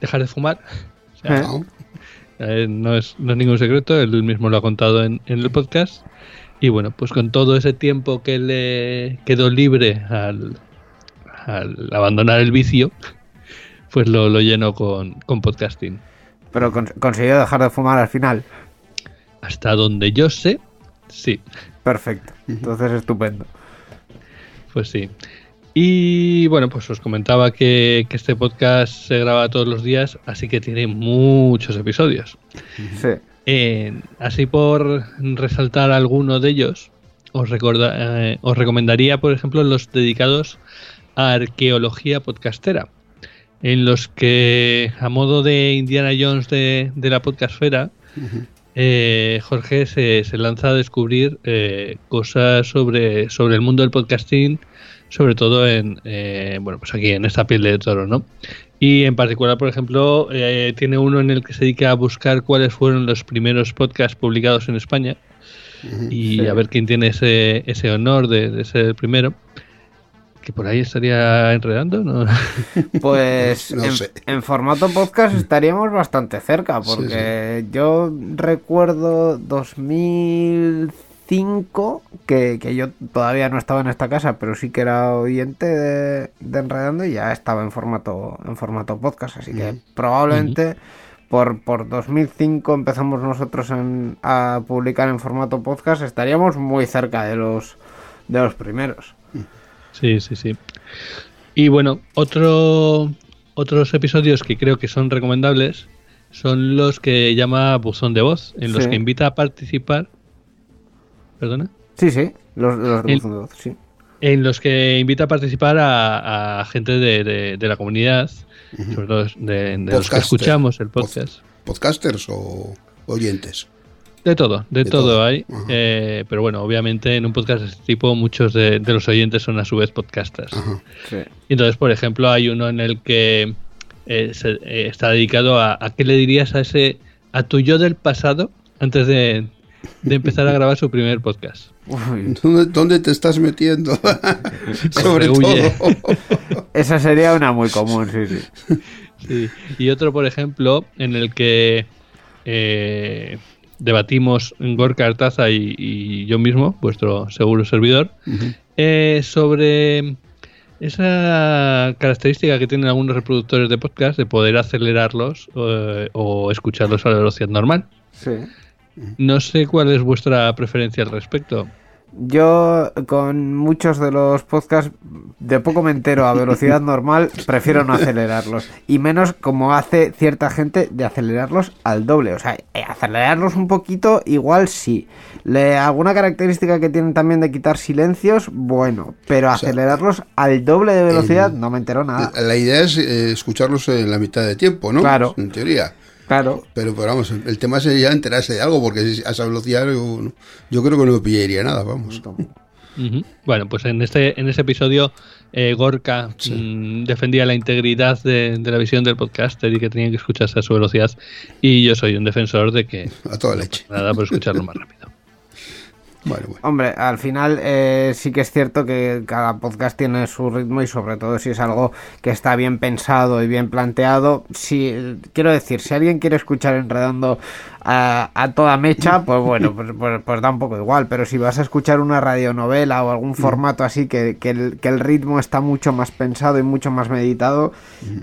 Speaker 6: dejar de fumar. O sea,
Speaker 1: ¿Eh?
Speaker 6: Eh, no, es, no es ningún secreto, él mismo lo ha contado en, en el podcast. Y bueno, pues con todo ese tiempo que le quedó libre al, al abandonar el vicio, pues lo, lo llenó con, con podcasting.
Speaker 1: Pero con- consiguió dejar de fumar al final.
Speaker 6: Hasta donde yo sé, sí,
Speaker 1: Perfecto. Entonces estupendo.
Speaker 6: pues sí. Y bueno, pues os comentaba que, que este podcast se graba todos los días, así que tiene muchos episodios.
Speaker 1: Sí.
Speaker 6: Eh, así por resaltar alguno de ellos, os, recorda- eh, os recomendaría, por ejemplo, los dedicados a arqueología podcastera, en los que, a modo de Indiana Jones de, de la podcastfera, eh, Jorge se, se lanza a descubrir eh, cosas sobre, sobre el mundo del podcasting sobre todo en, eh, bueno, pues aquí en esta piel de toro, ¿no? Y en particular, por ejemplo, eh, tiene uno en el que se dedica a buscar cuáles fueron los primeros podcasts publicados en España y a ver quién tiene ese, ese honor de, de ser el primero. Que por ahí estaría enredando, ¿no?
Speaker 1: Pues
Speaker 2: No
Speaker 1: en, formato podcast estaríamos bastante cerca, porque yo recuerdo 2005, que, que yo todavía no estaba en esta casa, pero sí que era oyente de, de Enredando y ya estaba en formato, en formato podcast, así que probablemente... Por, por 2005 empezamos nosotros en- a publicar en formato podcast, estaríamos muy cerca de los, de los primeros.
Speaker 6: Sí, sí, sí. Y bueno, otro, otros episodios que creo que son recomendables son los que llama Buzón de Voz, en los
Speaker 1: Sí.
Speaker 6: que invita a participar. ¿Perdona?
Speaker 1: Sí, sí, los, los de Buzón de Voz, sí.
Speaker 6: En los que invita a participar a, a gente de, de- de la comunidad, sobre todo de, de los que escuchamos el podcast.
Speaker 2: ¿Podcasters o oyentes?
Speaker 6: De todo, de,
Speaker 2: De
Speaker 6: todo,
Speaker 2: todo.
Speaker 6: hay. Eh, pero bueno, obviamente en un podcast de este tipo muchos de, de los oyentes son a su vez podcasters.
Speaker 1: Sí.
Speaker 6: Y entonces, por ejemplo, hay uno en el que eh, se- eh, está dedicado a, a qué le dirías a ese a tu yo del pasado antes de, de empezar a grabar su primer podcast.
Speaker 2: ¿Dónde, dónde te estás metiendo? Sobre todo.
Speaker 1: esa sería una muy común, sí, sí.
Speaker 6: Sí. Y otro, por ejemplo, en el que eh, debatimos Gorka Artaza y, y yo mismo, vuestro seguro servidor, eh, sobre esa característica que tienen algunos reproductores de podcast de poder acelerarlos eh, o escucharlos a la velocidad normal.
Speaker 1: sí.
Speaker 6: No sé cuál es vuestra preferencia al respecto.
Speaker 1: Yo con muchos de los podcasts de poco me entero a velocidad normal, prefiero no acelerarlos. Y menos como hace cierta gente de acelerarlos al doble. O sea, eh, acelerarlos un poquito igual sí. Le, alguna característica que tienen también de quitar silencios, bueno. Pero
Speaker 2: sea,
Speaker 1: acelerarlos al doble de velocidad no me entero nada.
Speaker 2: La idea es eh, escucharlos en la mitad de tiempo, ¿no?
Speaker 1: Claro.
Speaker 2: En teoría.
Speaker 1: Claro.
Speaker 2: Pero, pero vamos, el tema sería enterarse de algo, porque si- a esa velocidad yo, yo creo que no me pillaría nada, vamos.
Speaker 6: Bueno, pues en este, en este episodio eh, Gorka mm, defendía la integridad de, de la visión del podcaster y que tenía que escucharse a su velocidad. Y yo soy un defensor de que
Speaker 2: A toda leche.
Speaker 6: nada por escucharlo más rápido.
Speaker 1: Hombre, al final eh, sí que es cierto que cada podcast tiene su ritmo y sobre todo si es algo que está bien pensado y bien planteado. Si, quiero decir, si alguien quiere escuchar enredando a, a toda mecha, pues bueno, pues, pues- pues da un poco igual. Pero si vas a escuchar una radionovela o algún formato así que, que el, que el ritmo está mucho más pensado y mucho más meditado,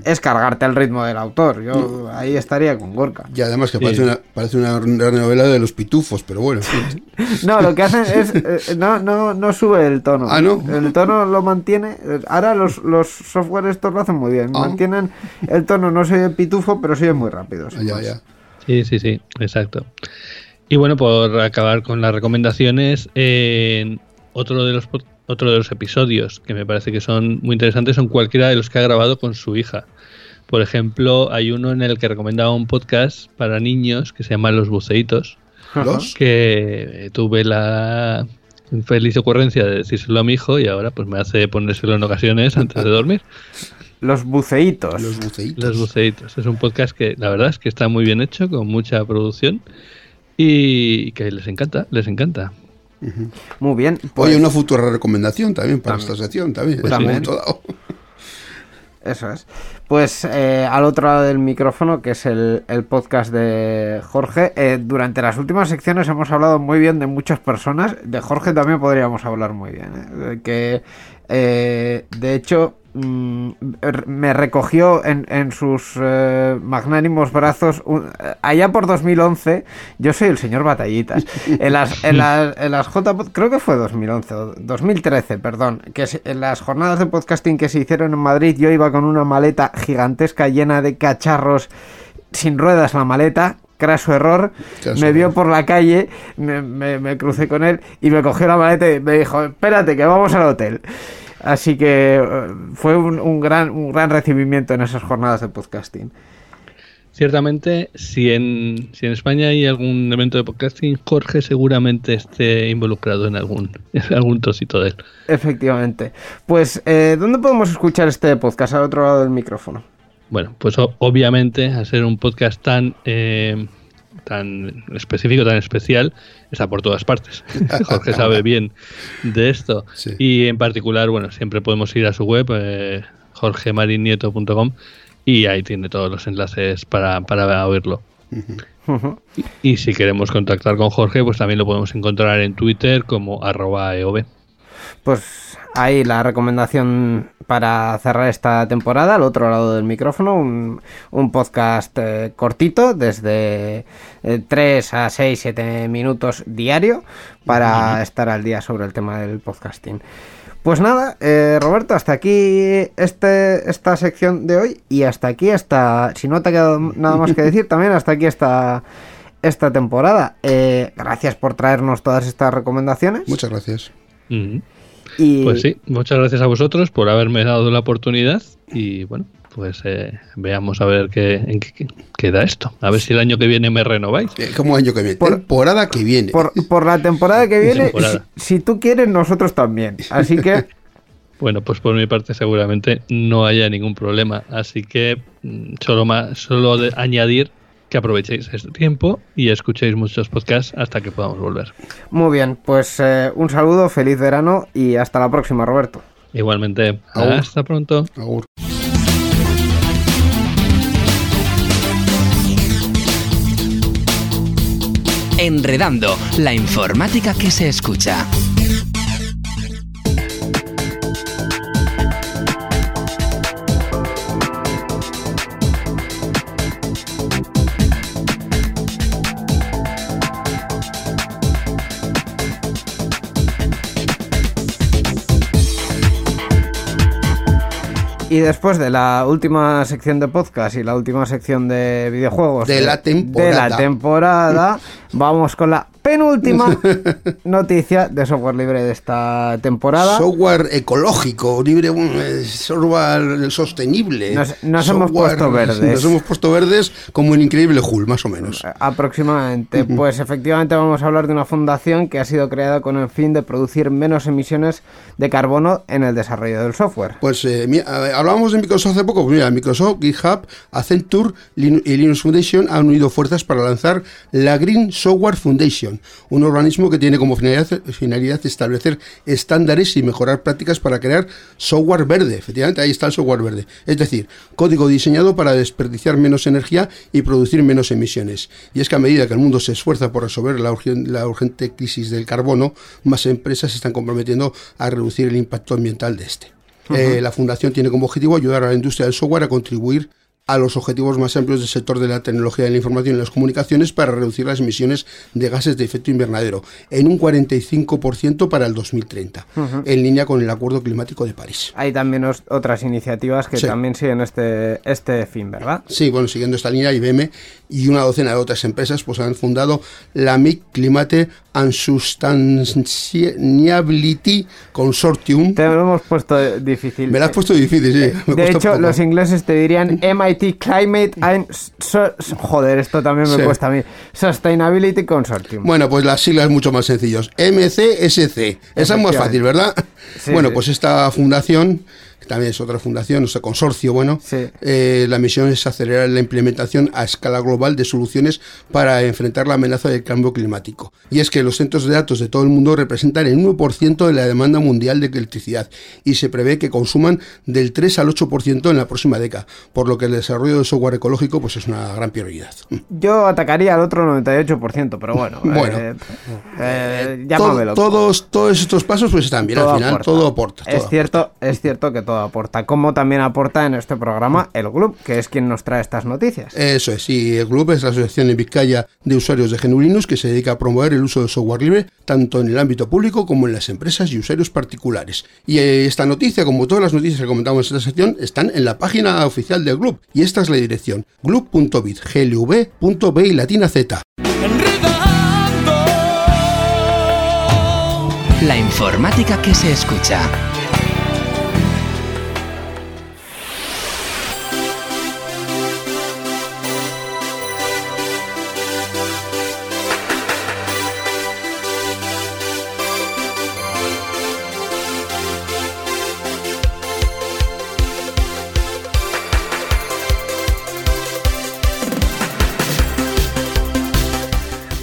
Speaker 1: es cargarte el ritmo del autor. Yo ahí estaría con Gorka.
Speaker 2: Y además que
Speaker 6: Sí.
Speaker 2: parece, una, parece una novela de los pitufos, pero bueno.
Speaker 1: No, lo que hacen es. eh, no, no, no sube el tono.
Speaker 2: Ah, ¿no?
Speaker 1: El tono lo mantiene. Ahora los, los software estos lo hacen muy bien.
Speaker 2: Ah.
Speaker 1: Mantienen el tono, no se oye pitufo, pero se oye muy rápido. sin
Speaker 2: ya, ya.
Speaker 6: Sí, sí, sí, exacto. Y bueno, por acabar con las recomendaciones, en otro de los otro de los episodios que me parece que son muy interesantes son cualquiera de los que ha grabado con su hija. Por ejemplo, hay uno en el que recomendaba un podcast para niños que se llama Los Buceitos,
Speaker 2: Los.
Speaker 6: que eh, tuve la infeliz ocurrencia de decírselo a mi hijo y ahora pues me hace ponérselo en ocasiones antes de dormir.
Speaker 1: Los buceitos.
Speaker 2: Los buceitos.
Speaker 6: Los Buceitos. Es un podcast que la verdad es que está muy bien hecho, con mucha producción y que les encanta, les encanta.
Speaker 1: Muy bien. Pues,
Speaker 2: Oye, una futura recomendación también para
Speaker 1: También.
Speaker 2: esta sección, también.
Speaker 1: Pues también.
Speaker 2: momento dado.
Speaker 1: Eso es. Pues eh, al otro lado del micrófono, que es el, el podcast de Jorge, eh, durante las últimas secciones hemos hablado muy bien de muchas personas. De Jorge también podríamos hablar muy bien. ¿eh? Que eh, de hecho mm, me recogió en, en sus eh, magnánimos brazos un- eh, allá por 2011. Yo soy el señor Batallitas. En las, en las, en las J creo que fue 2011 o 2013, perdón, que se- en las jornadas de podcasting que se hicieron en Madrid yo iba con una maleta gigantesca llena de cacharros sin ruedas la maleta. Craso error, me vio
Speaker 2: error.
Speaker 1: por la calle, me, me- me crucé con él y me cogió la maleta y me dijo, espérate que vamos al hotel. Así que eh, fue un, un gran, un gran recibimiento en esas jornadas de podcasting.
Speaker 6: Ciertamente, si en, si en España hay algún evento de podcasting, Jorge seguramente esté involucrado en algún, en algún trocito de él.
Speaker 1: Efectivamente. Pues, eh, ¿dónde podemos escuchar este podcast al otro lado del micrófono?
Speaker 6: Bueno, pues obviamente, al ser un podcast tan, eh, tan específico, tan especial, está por todas partes. Jorge sabe bien de esto.
Speaker 2: Sí.
Speaker 6: Y en particular, bueno, siempre podemos ir a su web, eh, jorgemarinieto.com, y ahí tiene todos los enlaces para, para oírlo. Y, y si queremos contactar con Jorge, pues también lo podemos encontrar en Twitter como arroba EOB.
Speaker 1: Pues ahí la recomendación para cerrar esta temporada, al otro lado del micrófono, un, un podcast eh, cortito, desde 3 a 6, 7 minutos diario, para estar al día sobre el tema del podcasting. Pues nada, eh, Roberto, hasta aquí este, esta sección de hoy y hasta aquí esta, si no te ha quedado nada más que decir, también hasta aquí esta, esta temporada. Eh, gracias por traernos todas estas recomendaciones.
Speaker 2: Muchas gracias.
Speaker 1: Y
Speaker 6: Pues sí, muchas gracias a vosotros por haberme dado la oportunidad y bueno, pues eh, veamos a ver qué, en qué queda esto. A ver si el año que viene me renováis.
Speaker 2: Eh, como año que viene.
Speaker 1: Por-
Speaker 2: temporada que viene.
Speaker 1: por, por la temporada que viene,
Speaker 6: Temporada.
Speaker 1: Si, si tú quieres, nosotros también. Así que,
Speaker 6: Bueno, pues por mi parte seguramente no haya ningún problema. Así que mm, solo, más, solo de añadir que aprovechéis este tiempo y escuchéis muchos podcasts hasta que podamos volver.
Speaker 1: muy bien, pues eh, un saludo, feliz verano y hasta la próxima, Roberto.
Speaker 6: Igualmente,
Speaker 2: Agur.
Speaker 6: hasta pronto.
Speaker 2: Agur.
Speaker 4: Enredando, la informática que se escucha.
Speaker 1: Y después de la última sección de podcast y la última sección de videojuegos
Speaker 2: De la temporada.
Speaker 1: de la temporada, vamos con la penúltima noticia de software libre de esta temporada.
Speaker 2: Software ecológico, libre, eh, software sostenible.
Speaker 1: Nos- nos hemos puesto verdes.
Speaker 2: Nos hemos puesto verdes como el increíble Hulk, más o menos.
Speaker 1: Aproximadamente. Pues efectivamente vamos a hablar de una fundación que ha sido creada con el fin de producir menos emisiones de carbono en el desarrollo del software.
Speaker 2: Pues eh, mi- a- hablábamos de Microsoft hace poco. Pues mira, Microsoft, GitHub, Accenture y Linux Foundation han unido fuerzas para lanzar la Green Software Foundation, un organismo que tiene como finalidad, finalidad establecer estándares y mejorar prácticas para crear software verde. Efectivamente, ahí está el software verde. Es decir, código diseñado para desperdiciar menos energía y producir menos emisiones. Y es que a medida que el mundo se esfuerza por resolver la, la urgente crisis del carbono, más empresas se están comprometiendo a reducir el impacto ambiental de este. Eh, la fundación tiene como objetivo ayudar a la industria del software a contribuir a los objetivos más amplios del sector de la tecnología de la información y las comunicaciones para reducir las emisiones de gases de efecto invernadero en un 45% para el 2030, en línea con el Acuerdo Climático de París.
Speaker 1: Hay también otras iniciativas que
Speaker 2: Sí.
Speaker 1: también siguen este, este fin, ¿verdad?
Speaker 2: Sí, bueno, siguiendo esta línea, IBM y una docena de otras empresas pues han fundado la MIC Climate and Sustainability Consortium.
Speaker 1: Te lo hemos puesto difícil.
Speaker 2: Me la has puesto difícil, sí. me
Speaker 1: De hecho, los ingleses te dirían MIT Climate and... So- joder, esto también me
Speaker 2: Sí.
Speaker 1: cuesta a mí. Sustainability Consortium.
Speaker 2: Bueno, pues las siglas mucho más sencillos. MCSC. Esa es más fácil, ¿verdad?
Speaker 1: Sí,
Speaker 2: bueno, pues esta fundación, también es otra fundación, este consorcio, bueno,
Speaker 1: Sí.
Speaker 2: eh, la misión es acelerar la implementación a escala global de soluciones para enfrentar la amenaza del cambio climático. Y es que los centros de datos de todo el mundo representan el 1% de la demanda mundial de electricidad y se prevé que consuman del 3 al 8% en la próxima década, por lo que el desarrollo del software ecológico pues es una gran prioridad.
Speaker 1: Yo atacaría al otro 98%, pero bueno.
Speaker 2: Bueno.
Speaker 1: eh, eh,
Speaker 2: Todo-
Speaker 1: llámamelo.
Speaker 2: todos, todos estos pasos pues están bien,
Speaker 1: Todo
Speaker 2: al final
Speaker 1: aporta.
Speaker 2: todo aporta.
Speaker 1: Es cierto, es cierto que todo aporta. Como también aporta en este programa el Club, que es quien nos trae estas noticias.
Speaker 2: Eso es, sí, el club es la asociación en Vizcaya de usuarios de GNU Linux que se dedica a promover el uso del software libre tanto en el ámbito público como en las empresas y usuarios particulares. Y eh, esta noticia, como todas las noticias que comentamos en esta sección, están en la página oficial del club. Y esta es la dirección, glub.bit, glv.b y latina z.
Speaker 4: La informática que se escucha.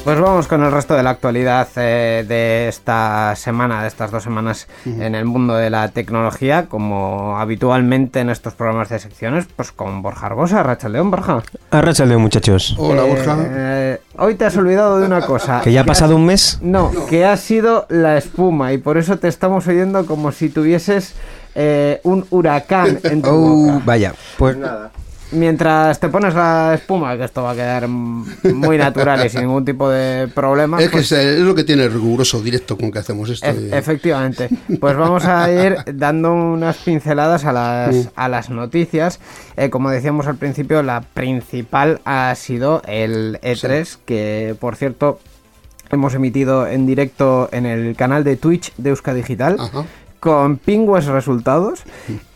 Speaker 1: Pues vamos con el resto de la actualidad eh, de esta semana, de estas dos semanas en el mundo de la tecnología, como habitualmente en estos programas de secciones, pues con Borja Argosa, Racha León, Borja.
Speaker 3: Arrachaldeo, muchachos.
Speaker 2: Hola,
Speaker 1: Eh,
Speaker 2: Borja.
Speaker 1: eh, hoy te has olvidado de una cosa.
Speaker 3: ¿Que ya ha pasado un mes?
Speaker 1: No, que ha sido la espuma y por eso te estamos oyendo como si tuvieses eh, un huracán en tu
Speaker 3: Oh,
Speaker 1: boca.
Speaker 3: vaya. Pues
Speaker 1: Mientras te pones la espuma, que esto va a quedar mm, muy natural y sin ningún tipo de problema.
Speaker 2: Es que
Speaker 1: pues-
Speaker 2: es, es lo que tiene el riguroso directo con que hacemos esto. De-
Speaker 1: efectivamente. Pues vamos a ir dando unas pinceladas a las, a las noticias. Eh, como decíamos al principio, la principal ha sido el E3, que por cierto hemos emitido en directo en el canal de Twitch de Euska Digital.
Speaker 2: Ajá.
Speaker 1: Con pingües resultados.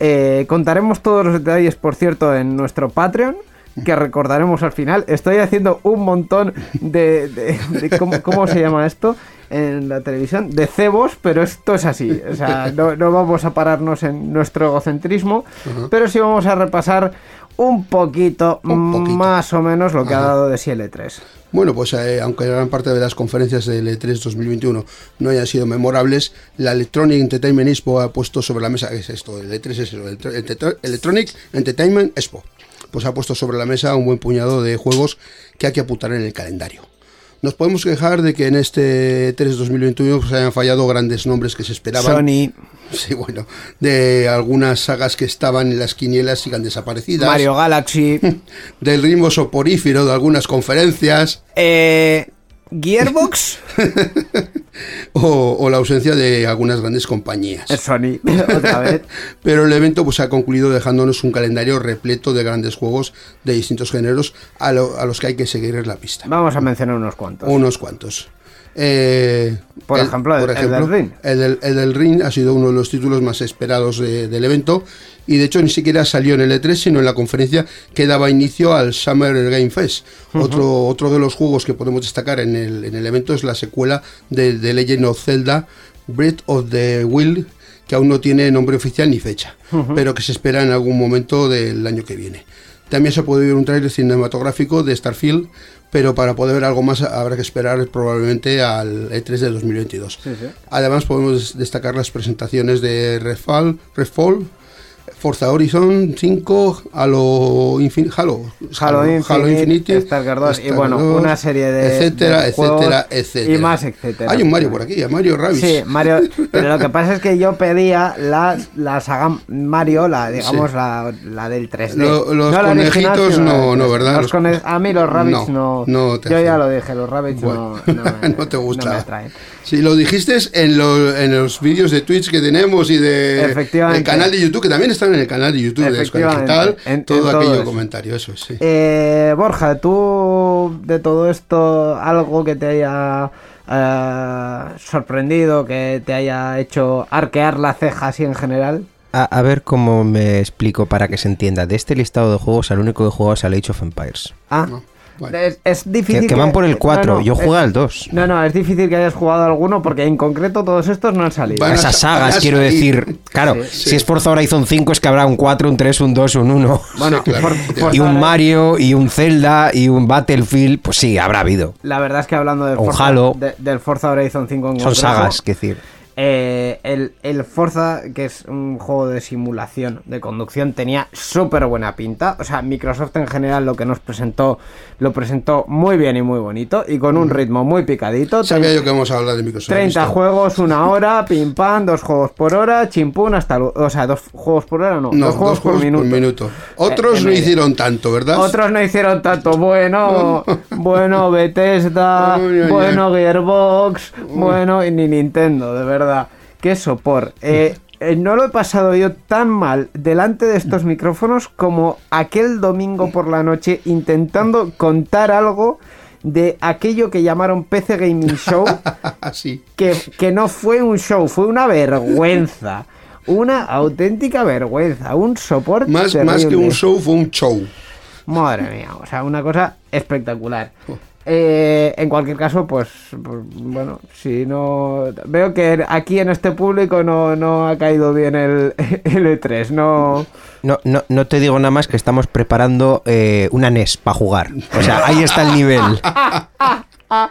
Speaker 1: Eh, contaremos todos los detalles, por cierto, en nuestro Patreon. Que recordaremos al final. Estoy haciendo un montón de. de- de- ¿cómo, cómo se llama esto? En la televisión. De cebos, pero esto es así. O sea, no, no vamos a pararnos en nuestro egocentrismo. Pero sí vamos a repasar un poquito,
Speaker 2: Un poquito.
Speaker 1: más o menos, lo que ha dado de sí el E3.
Speaker 2: Bueno, pues eh, aunque gran parte de las conferencias del E E3 2021 no hayan sido memorables, la Electronic Entertainment Expo ha puesto sobre la mesa, ¿qué es esto? El E3 es el Electro- Electronic Entertainment Expo. Pues ha puesto sobre la mesa un buen puñado de juegos que hay que apuntar en el calendario. Nos podemos quejar de que en este E3 2021 pues, hayan fallado grandes nombres que se esperaban.
Speaker 1: Sony,
Speaker 2: Sí, bueno, de algunas sagas que estaban en las quinielas sigan desaparecidas.
Speaker 1: Mario Galaxy,
Speaker 2: Del ritmo soporífero de algunas conferencias.
Speaker 1: eh, Gearbox,
Speaker 2: o, o la ausencia de algunas grandes compañías.
Speaker 1: es Sony, otra vez.
Speaker 2: Pero el evento pues, ha concluido dejándonos un calendario repleto de grandes juegos de distintos géneros a, lo- a los que hay que seguir la pista.
Speaker 1: Vamos a mencionar unos cuantos.
Speaker 2: Unos cuantos. Eh,
Speaker 1: Por ejemplo, el- el del Ring.
Speaker 2: El del, el del Ring ha sido uno de los títulos más esperados de- del evento y de hecho ni siquiera salió en el E3 sino en la conferencia que daba inicio al Summer Game Fest. otro, otro de los juegos que podemos destacar en el, en el evento es la secuela de, de Legend of Zelda Breath of the Wild que aún no tiene nombre oficial ni fecha, pero que se espera en algún momento del año que viene. También se puede ver un tráiler cinematográfico de Starfield, pero para poder ver algo más habrá que esperar probablemente al E3 de 2022. Además podemos destacar las presentaciones de Redfall, Redfall Forza Horizon 5, Halo, Infin- Halo,
Speaker 1: Halo Infinite, Stalker 2 y bueno,
Speaker 2: 2,
Speaker 1: una serie de-
Speaker 2: etcétera,
Speaker 1: de juegos
Speaker 2: etcétera, etcétera.
Speaker 1: y más etcétera.
Speaker 2: Hay un Mario por aquí, a Mario Rabbids.
Speaker 1: Sí, Mario. Pero lo que pasa es que yo pedía la, la saga Mario, la digamos
Speaker 2: Sí.
Speaker 1: la, la del 3D.
Speaker 2: Lo- los conejitos no, no,
Speaker 1: 3D.
Speaker 2: ¿verdad?
Speaker 1: Los A mí los rabbits
Speaker 2: No,
Speaker 1: no.
Speaker 2: no te
Speaker 1: yo ya lo dije, los rabbits
Speaker 2: Bueno,
Speaker 1: no, no, me,
Speaker 2: no te gusta.
Speaker 1: no me atraen.
Speaker 2: Si lo dijiste en, lo- en los vídeos de Twitch que tenemos y de
Speaker 1: Efectivamente.
Speaker 2: el canal de YouTube, que también están en el canal de YouTube de. Digital,
Speaker 1: En-
Speaker 2: todo aquello comentario, eso sí.
Speaker 1: Eh, Borja, tú de todo esto, algo que te haya eh, sorprendido, que te haya hecho arquear la ceja así en general.
Speaker 3: A, a ver cómo me explico para que se entienda. De este listado de juegos, al único que he jugado es al Age of Empires.
Speaker 1: Ah,
Speaker 2: No, bueno.
Speaker 1: es, es
Speaker 3: Que,
Speaker 1: difícil.
Speaker 3: que van por el 4,
Speaker 1: no, no,
Speaker 3: yo jugué al 2.
Speaker 1: No, no, es difícil que hayas jugado alguno porque en concreto todos estos no han salido.
Speaker 2: Van
Speaker 3: Esas sagas, quiero
Speaker 2: salir.
Speaker 3: decir. Claro,
Speaker 2: Sí.
Speaker 3: si es Forza Horizon 5 es que habrá un 4, un 3, un 2, un 1.
Speaker 1: Bueno,
Speaker 2: Sí, claro.
Speaker 1: por-
Speaker 2: Y
Speaker 1: por
Speaker 3: Y un Mario, y un Zelda, y un Battlefield, pues sí, habrá habido.
Speaker 1: La verdad es que hablando del
Speaker 3: Un
Speaker 1: Forza,
Speaker 3: Halo.
Speaker 1: de- del Forza Horizon 5 en
Speaker 3: Son
Speaker 1: concreto,
Speaker 3: sagas, que decir.
Speaker 1: Eh, el, el Forza, que es un juego de simulación de conducción, tenía súper buena pinta. O sea, Microsoft en general lo que nos presentó, lo presentó muy bien y muy bonito y con un ritmo muy picadito.
Speaker 2: Sabía yo que vamos a hablar de Microsoft.
Speaker 1: 30
Speaker 2: ¿visto?
Speaker 1: juegos, una hora, pim pam, dos juegos por hora, chimpún hasta... O sea, dos juegos por hora no,
Speaker 2: No,
Speaker 1: dos juegos, por, minuto.
Speaker 2: Otros
Speaker 1: Eh,
Speaker 2: no
Speaker 1: eh,
Speaker 2: hicieron tanto, ¿verdad?
Speaker 1: Otros no hicieron tanto. Bueno, bueno, Bethesda, bueno, Gearbox, bueno, y ni Nintendo, de verdad. Qué sopor. Eh, eh, no lo he pasado yo tan mal delante de estos micrófonos como aquel domingo por la noche intentando contar algo de aquello que llamaron PC Gaming Show,
Speaker 2: Así.
Speaker 1: que, que no fue un show, fue una vergüenza. Una auténtica vergüenza, un soporte
Speaker 2: Más, más que un show, fue un show.
Speaker 1: Madre mía, o sea, una cosa espectacular. Eh, en cualquier caso, pues, pues, bueno, si no... Veo que aquí en este público no, no ha caído bien el, el E3, no...
Speaker 3: No, no, no te digo nada más que estamos preparando eh, una NES para jugar. O sea, ahí está el nivel. O sea,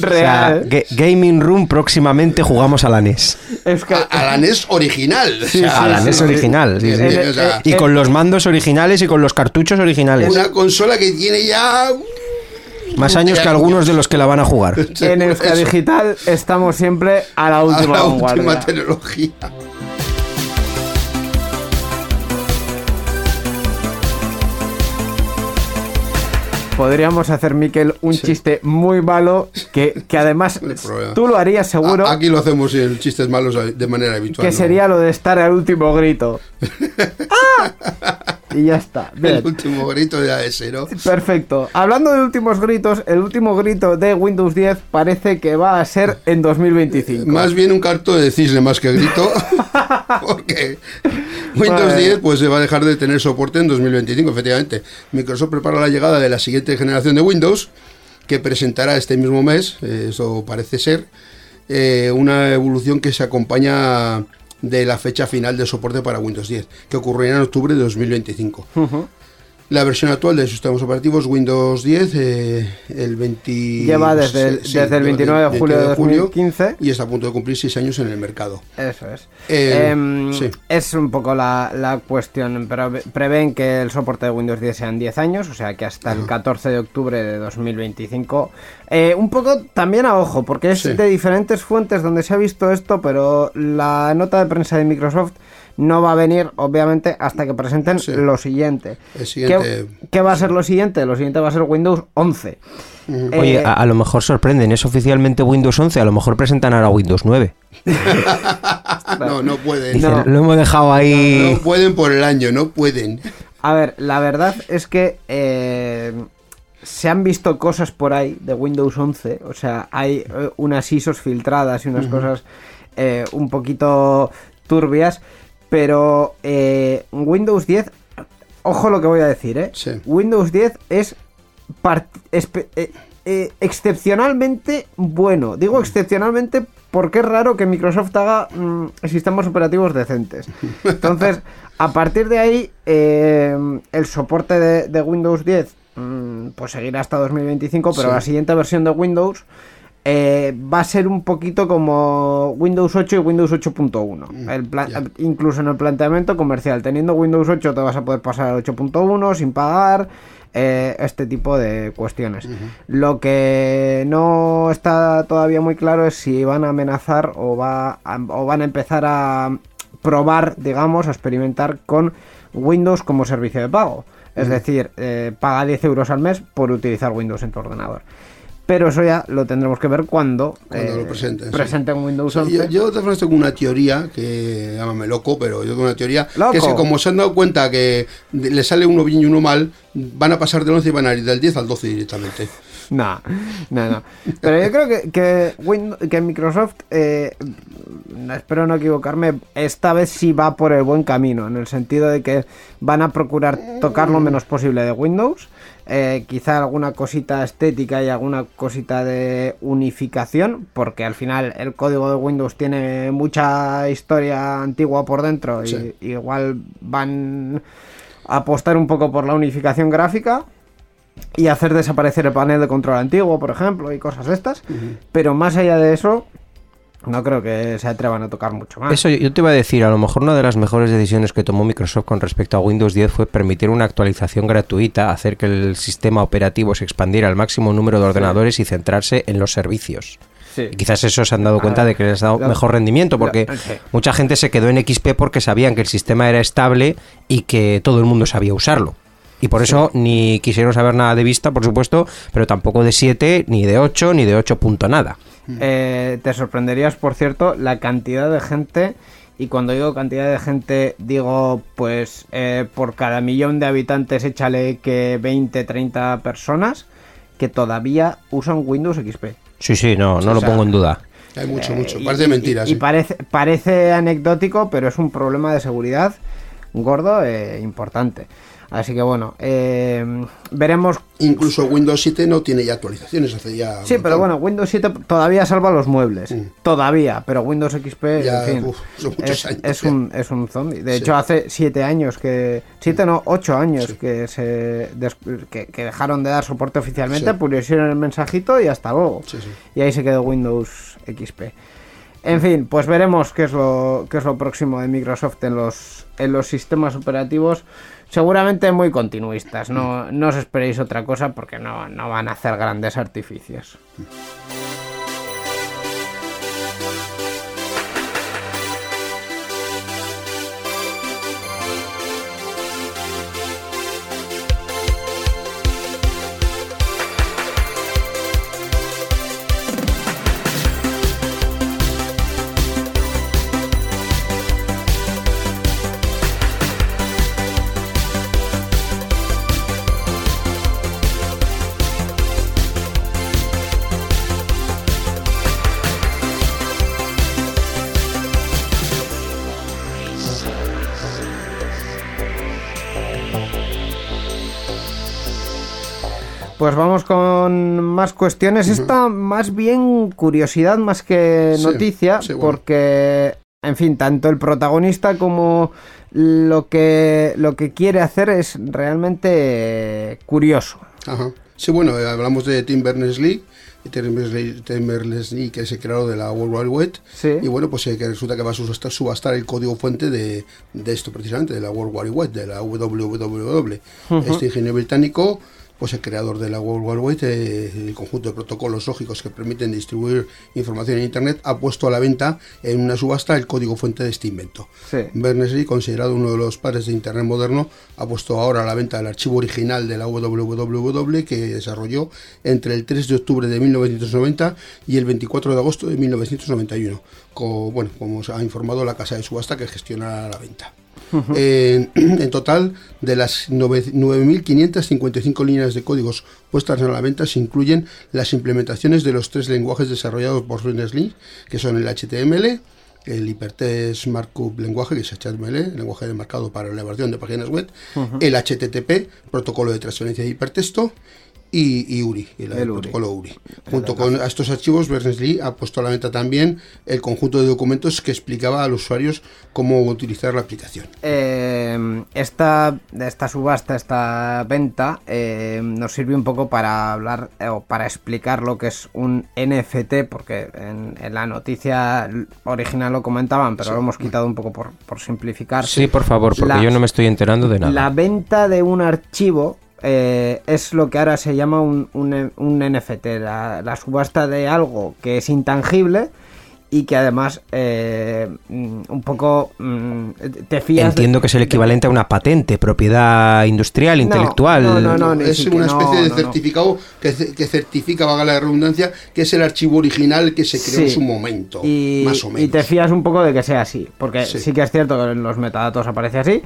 Speaker 1: Real.
Speaker 3: ga- Gaming Room próximamente jugamos a la NES.
Speaker 1: es que
Speaker 2: A, a la NES original. o sea,
Speaker 3: a la NES original. sí, sí.
Speaker 2: Sí, o sea,
Speaker 3: Y con los mandos originales y con los cartuchos originales.
Speaker 2: una consola que tiene ya.
Speaker 3: Más años que algunos de los que la van a jugar.
Speaker 1: en Euska
Speaker 2: Eso,
Speaker 1: Digital estamos siempre a la
Speaker 2: a
Speaker 1: última
Speaker 2: la
Speaker 1: vanguardia.
Speaker 2: última tecnología.
Speaker 1: Podríamos hacer, Miquel, un chiste muy malo que, que además tú lo harías seguro,
Speaker 2: A- Aquí lo hacemos en chistes malos de manera habitual.
Speaker 1: que
Speaker 2: ¿no?
Speaker 1: sería lo de estar al último grito. ¡Ah! Y ya está. Bien.
Speaker 2: El último grito de ese, ¿no?
Speaker 1: Perfecto. Hablando de últimos gritos, el último grito de Windows 10 parece que va a ser en 2025.
Speaker 2: Más bien un carto de cisne más que grito. porque Windows
Speaker 1: Vale.
Speaker 2: 10 pues se va a dejar de tener soporte en 2025, efectivamente. Microsoft prepara la llegada de la siguiente generación de Windows, que presentará este mismo mes, eh, eso parece ser, eh, una evolución que se acompaña de la fecha final de soporte para Windows 10, que ocurrirá en octubre de 2025. La versión actual de sistemas operativos Windows 10, eh, el 20...
Speaker 1: Lleva desde el-
Speaker 2: sí,
Speaker 1: desde el 29 de julio de 2015.
Speaker 2: y está a punto de cumplir 6 años en el mercado.
Speaker 1: Eso es.
Speaker 2: Eh,
Speaker 1: Em,
Speaker 2: sí.
Speaker 1: Es un poco la, la cuestión, pero prevén que el soporte de Windows 10 sean 10 años, o sea que hasta el 14 de octubre de 2025. Eh, un poco también a ojo, porque es
Speaker 2: Sí.
Speaker 1: de diferentes fuentes donde se ha visto esto, pero la nota de prensa de Microsoft no va a venir, obviamente, hasta que presenten
Speaker 2: Sí.
Speaker 1: lo siguiente. ¿Qué, qué va a ser lo siguiente? Lo siguiente va a ser Windows 11.
Speaker 3: Oye,
Speaker 1: Eh,
Speaker 3: a, a lo mejor sorprenden, es oficialmente Windows 11, a lo mejor presentan ahora Windows 9.
Speaker 2: No, no pueden.
Speaker 1: No.
Speaker 3: Lo hemos dejado ahí.
Speaker 2: No pueden por el año, no pueden.
Speaker 1: A ver, la verdad es que eh, se han visto cosas por ahí de Windows 11. O sea, hay eh, unas ISOs filtradas y unas cosas eh, un poquito turbias. Pero eh, Windows 10, ojo lo que voy a decir, ¿eh?
Speaker 2: Sí.
Speaker 1: Windows 10 es eh, eh, excepcionalmente bueno. Digo excepcionalmente porque es raro que Microsoft haga mm, sistemas operativos decentes. Entonces, a partir de ahí, el soporte de, de Windows 10 mm, pues seguirá hasta 2025, pero
Speaker 2: Sí.
Speaker 1: la siguiente versión de Windows eh, va a ser un poquito como Windows 8 y Windows 8.1. El plan-
Speaker 2: ya.
Speaker 1: Incluso en el planteamiento comercial, teniendo Windows 8 te vas a poder pasar al 8.1 sin pagar. eh, este tipo de cuestiones. Lo que no está todavía muy claro es si van a amenazar o, va a- o van a empezar a probar, digamos, a experimentar con Windows como servicio de pago. Es decir, eh, paga 10 euros al mes por utilizar Windows en tu ordenador. Pero eso ya lo tendremos que ver cuando,
Speaker 2: Cuando lo presenten, sí.
Speaker 1: presenten Windows
Speaker 2: O sea,
Speaker 1: 11.
Speaker 2: yo, yo de todas formas tengo una teoría que, llámame loco, pero yo tengo una teoría
Speaker 1: Loco.
Speaker 2: que es que como se han dado cuenta que le sale uno bien y uno mal, van a pasar del 11 y van a ir del 10 al 12 directamente.
Speaker 1: No, no, no. Pero yo creo que, que, Win- que Microsoft, eh, espero no equivocarme, esta vez sí va por el buen camino, en el sentido de que van a procurar tocar lo menos posible de Windows. Eh, quizá alguna cosita estética y alguna cosita de unificación, porque al final el código de Windows tiene mucha historia antigua por dentro y igual van a apostar un poco por la unificación gráfica y hacer desaparecer el panel de control antiguo, por ejemplo, y cosas de estas. Pero más allá de eso, no creo que se atrevan a tocar mucho más.
Speaker 3: Eso yo- te iba a decir, a lo mejor una de las mejores decisiones que tomó Microsoft con respecto a Windows 10 fue permitir una actualización gratuita, hacer que el sistema operativo se expandiera al máximo número de ordenadores y centrarse en los servicios.
Speaker 1: Sí.
Speaker 3: Y quizás eso se han dado cuenta de que les ha dado mejor rendimiento, porque mucha gente se quedó en XP porque sabían que el sistema era estable y que todo el mundo sabía usarlo. Y por eso ni quisieron saber nada de vista, por supuesto, pero tampoco de 7, ni de 8, ni de 8 punto nada.
Speaker 1: Eh, te sorprenderías, por cierto, la cantidad de gente. Y cuando digo cantidad de gente, digo, pues eh, por cada millón de habitantes échale que 20, 30 personas que todavía usan Windows XP.
Speaker 3: Sí, sí, no, no
Speaker 1: O
Speaker 3: lo pongo en duda.
Speaker 2: Hay mucho,
Speaker 1: Eh,
Speaker 2: mucho. Parece
Speaker 1: y-
Speaker 2: mentira,
Speaker 1: Y,
Speaker 2: sí.
Speaker 1: parece, parece anecdótico, pero es un problema de seguridad gordo e importante. Así que bueno, eh, veremos.
Speaker 2: Incluso Windows 7 no tiene ya actualizaciones, hace ya...
Speaker 1: Sí, pero bueno, Windows 7 todavía salva los muebles.
Speaker 2: Mm.
Speaker 1: Todavía, pero Windows XP,
Speaker 2: Ya,
Speaker 1: en fin,
Speaker 2: uf, son
Speaker 1: es,
Speaker 2: años
Speaker 1: es un, es un zombie. De
Speaker 2: Sí.
Speaker 1: hecho, hace siete años que. Siete no, ocho años
Speaker 2: Sí.
Speaker 1: que se des- que, que dejaron de dar soporte oficialmente,
Speaker 2: Sí.
Speaker 1: pusieron el mensajito y hasta luego.
Speaker 2: Sí, sí.
Speaker 1: Y ahí se quedó Windows XP. En fin, pues veremos qué es lo, qué es lo próximo de Microsoft en los, en los sistemas operativos. Seguramente muy continuistas. No, no os esperéis otra cosa porque no, no van a hacer grandes artificios. Pues vamos con más cuestiones. Esta más bien curiosidad más que noticia,
Speaker 2: sí, bueno.
Speaker 1: porque, en fin, tanto el protagonista como lo que, lo que quiere hacer es realmente curioso.
Speaker 2: Ajá. Sí, bueno, eh, hablamos de Tim Berners-Lee, y Tim Berners-Lee, que es el creador de la World Wide Web,
Speaker 1: Sí.
Speaker 2: y bueno, pues eh, que resulta que va a subastar, subastar el código fuente de, de esto precisamente, de la World Wide Web, de la WWW. Este ingeniero británico, pues el creador de la World Wide Web, eh, el conjunto de protocolos lógicos que permiten distribuir información en Internet, ha puesto a la venta en una subasta el código fuente de este invento.
Speaker 1: Sí.
Speaker 2: Berners-Lee, considerado uno de los padres de Internet moderno, ha puesto ahora a la venta el archivo original de la WWW que desarrolló entre el 3 de octubre de 1990 y el 24 de agosto de 1991, co- bueno, como se ha informado la casa de subasta que gestiona la venta. En, en total, de las nove- 9.555 líneas de códigos puestas a la venta se incluyen las implementaciones de los tres lenguajes desarrollados por Berners-Lee, que son el HTML, el Hypertext Markup lenguaje, que es HTML, el lenguaje de marcado para la elaboración de páginas web, el HTTP, protocolo de transferencia de hipertexto, y, y URI, el,
Speaker 1: El URI.
Speaker 2: protocolo URI. Junto con a estos archivos, Berners-Lee ha puesto a la venta también el conjunto de documentos que explicaba a los usuarios cómo utilizar la aplicación.
Speaker 1: Eh, esta, esta subasta, esta venta, eh, nos sirve un poco para hablar eh, o para explicar lo que es un NFT, porque en, en la noticia original lo comentaban, pero lo hemos quitado un poco por, por simplificar.
Speaker 3: Sí, por favor, porque
Speaker 1: La-
Speaker 3: yo no me estoy enterando de nada.
Speaker 1: La venta de un archivo eh, es lo que ahora se llama un, un- un NFT, la, la subasta de algo que es intangible y que además eh, mm, un poco mm, te fías de-
Speaker 3: Entiendo que es el equivalente a una patente, propiedad industrial,
Speaker 1: No,
Speaker 3: intelectual.
Speaker 1: no, no, no.
Speaker 2: es una
Speaker 1: no,
Speaker 2: especie de
Speaker 1: no, no.
Speaker 2: certificado Que, que certifica, valga la redundancia, que es el archivo original que se creó en su momento,
Speaker 1: y,
Speaker 2: más o
Speaker 1: y
Speaker 2: menos.
Speaker 1: te fías un poco de que sea así, porque sí,
Speaker 2: Sí.
Speaker 1: que es cierto que en los metadatos aparece así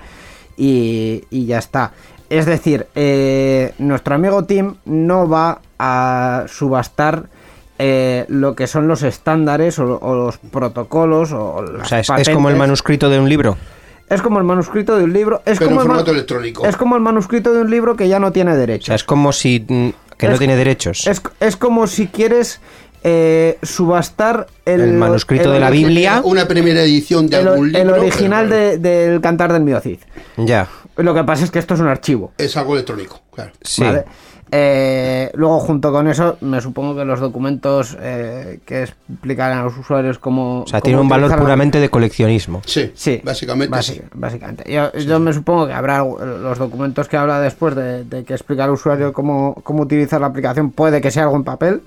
Speaker 1: y, y ya está. Es decir, eh, nuestro amigo Tim no va a subastar eh, lo que son los estándares o, o los protocolos o,
Speaker 3: O sea, es, es como el manuscrito de un libro.
Speaker 1: Es como el manuscrito de un libro. Es
Speaker 2: Pero
Speaker 1: como
Speaker 2: en
Speaker 1: el ma-
Speaker 2: formato electrónico.
Speaker 1: Es como el manuscrito de un libro que ya no tiene
Speaker 3: O
Speaker 1: derechos.
Speaker 3: sea, es como si. mm, que no tiene derechos.
Speaker 1: Es, es como si quieres eh, subastar el,
Speaker 3: El manuscrito
Speaker 1: el
Speaker 3: de la Biblia.
Speaker 2: Una primera edición de
Speaker 1: El,
Speaker 2: algún
Speaker 1: el
Speaker 2: libro.
Speaker 1: original
Speaker 2: pero
Speaker 1: de- del Cantar del Mío Cid.
Speaker 3: Ya.
Speaker 1: Lo que pasa es que esto es un archivo.
Speaker 2: Es algo electrónico, claro.
Speaker 3: Sí.
Speaker 1: ¿vale? Eh, luego, junto con eso, me supongo que los documentos eh, que explican a los usuarios cómo.
Speaker 3: O sea,
Speaker 1: cómo
Speaker 3: tiene un valor puramente de coleccionismo.
Speaker 2: Sí,
Speaker 1: Sí,
Speaker 2: básicamente
Speaker 1: básica-
Speaker 2: sí.
Speaker 1: básicamente. Yo, yo me supongo que habrá los documentos que habla después de, de que explica al usuario cómo, cómo utilizar la aplicación. Puede que sea algo en papel,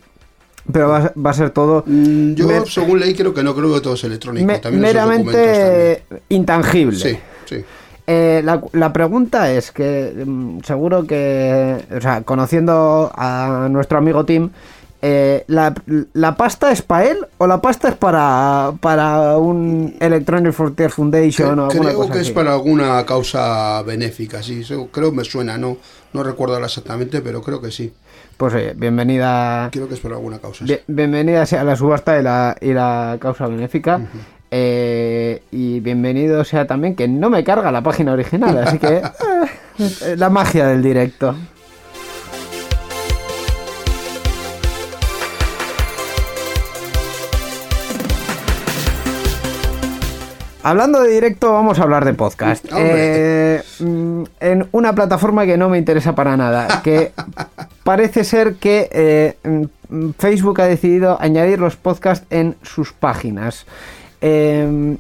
Speaker 1: pero va, a ser- va a ser todo
Speaker 2: Mm, Yo,
Speaker 1: mer-
Speaker 2: según leí, creo que no creo que todo es electrónico.
Speaker 1: me-
Speaker 2: también esos documentos
Speaker 1: meramente intangible.
Speaker 2: también. Sí, sí.
Speaker 1: Eh, la, la pregunta es que mm, seguro que, o sea, conociendo a nuestro amigo Tim, eh, la, la pasta es para él o la pasta es para, para un Electronic Frontier Foundation o
Speaker 2: Cre-
Speaker 1: alguna
Speaker 2: creo
Speaker 1: cosa
Speaker 2: que es para alguna causa benéfica, sí. eso creo me suena, no, no recuerdo ahora exactamente, pero creo que sí.
Speaker 1: Pues oye, bienvenida,
Speaker 2: Creo que es para alguna causa.
Speaker 1: bien- bienvenida sea la subasta y la, y la causa benéfica. Eh, bienvenido sea también que no me carga la página original, así que... eh, La magia del directo. Hablando de directo, vamos a hablar de podcast. Eh, mm, en una plataforma que no me interesa para nada, que parece ser que eh, mm, Facebook ha decidido añadir los podcasts en sus páginas. Eh,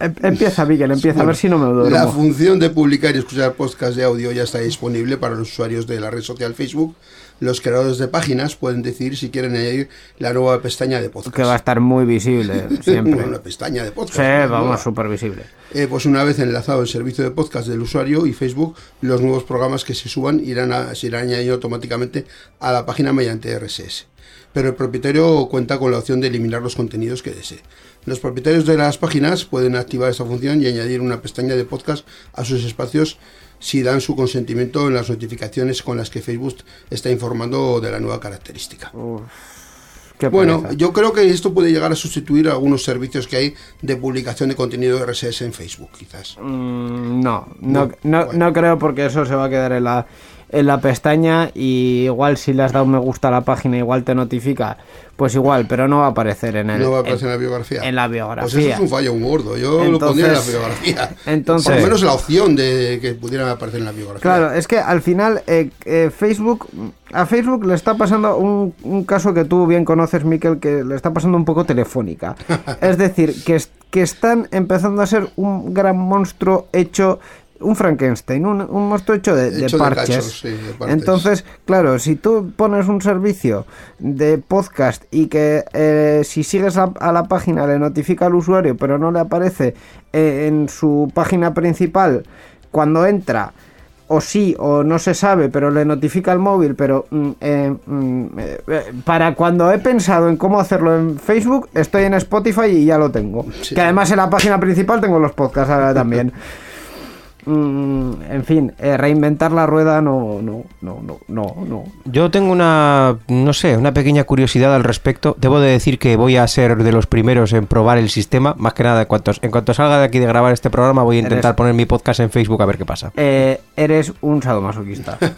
Speaker 1: empieza, Miguel, empieza, a ver si no me duermo.
Speaker 2: La función de publicar y escuchar podcasts de audio ya está disponible para los usuarios de la red social Facebook. Los creadores de páginas pueden decidir si quieren añadir la nueva pestaña de podcast.
Speaker 1: Que va a estar muy visible siempre.
Speaker 2: Bueno, la pestaña de podcast.
Speaker 1: Sí, vamos, súper visible.
Speaker 2: Eh, pues una vez enlazado el servicio de podcast del usuario y Facebook, los nuevos programas que se suban irán a- se irán añadiendo automáticamente a la página mediante RSS. Pero el propietario cuenta con la opción de eliminar los contenidos que desee. Los propietarios de las páginas pueden activar esta función y añadir una pestaña de podcast a sus espacios si dan su consentimiento en las notificaciones con las que Facebook está informando de la nueva característica.
Speaker 1: Qué
Speaker 2: Bueno, yo creo que esto puede llegar a sustituir algunos servicios que hay de publicación de contenido RSS en Facebook, quizás.
Speaker 1: Mm, no, no,
Speaker 2: No, bueno.
Speaker 1: no creo porque eso se va a quedar en la, en la pestaña y igual si le has dado un me gusta a la página igual te notifica, pues igual, pero no va a aparecer en el...
Speaker 2: No va a aparecer en,
Speaker 1: en-
Speaker 2: la biografía.
Speaker 1: en la
Speaker 2: Pues
Speaker 1: biografía.
Speaker 2: eso es un fallo gordo. Yo lo pondría en la biografía.
Speaker 1: entonces-
Speaker 2: Por lo menos la opción de que pudiera aparecer en la biografía.
Speaker 1: Claro, es que al final eh, eh, Facebook a Facebook le está pasando un, un caso que tú bien conoces, Miquel, que le está pasando un poco telefónica. es decir, que, que están empezando a ser un gran monstruo hecho, un Frankenstein, un, un monstruo hecho de,
Speaker 2: Hecho de
Speaker 1: parches.
Speaker 2: cachos, sí, de partes.
Speaker 1: Entonces, claro, si tú pones un servicio de podcast y que eh, si sigues a, a la página le notifica al usuario, pero no le aparece eh, en su página principal cuando entra, o sí, o no se sabe, pero le notifica al móvil, pero mm, eh, mm, eh, eh, para cuando he pensado en cómo hacerlo en Facebook, estoy en Spotify y ya lo tengo.
Speaker 2: Sí.
Speaker 1: Que además en la página principal tengo los podcasts ahora también. Mm, en fin, eh, reinventar la rueda no, no, no, no, no, no.
Speaker 3: Yo tengo una, no sé, una pequeña curiosidad al respecto. Debo de decir que voy a ser de los primeros en probar el sistema. Más que nada, en cuanto, en cuanto salga de aquí de grabar este programa, voy a intentar
Speaker 1: Eres-
Speaker 3: poner mi podcast en Facebook a ver qué pasa.
Speaker 1: Eh, eres un sadomasoquista.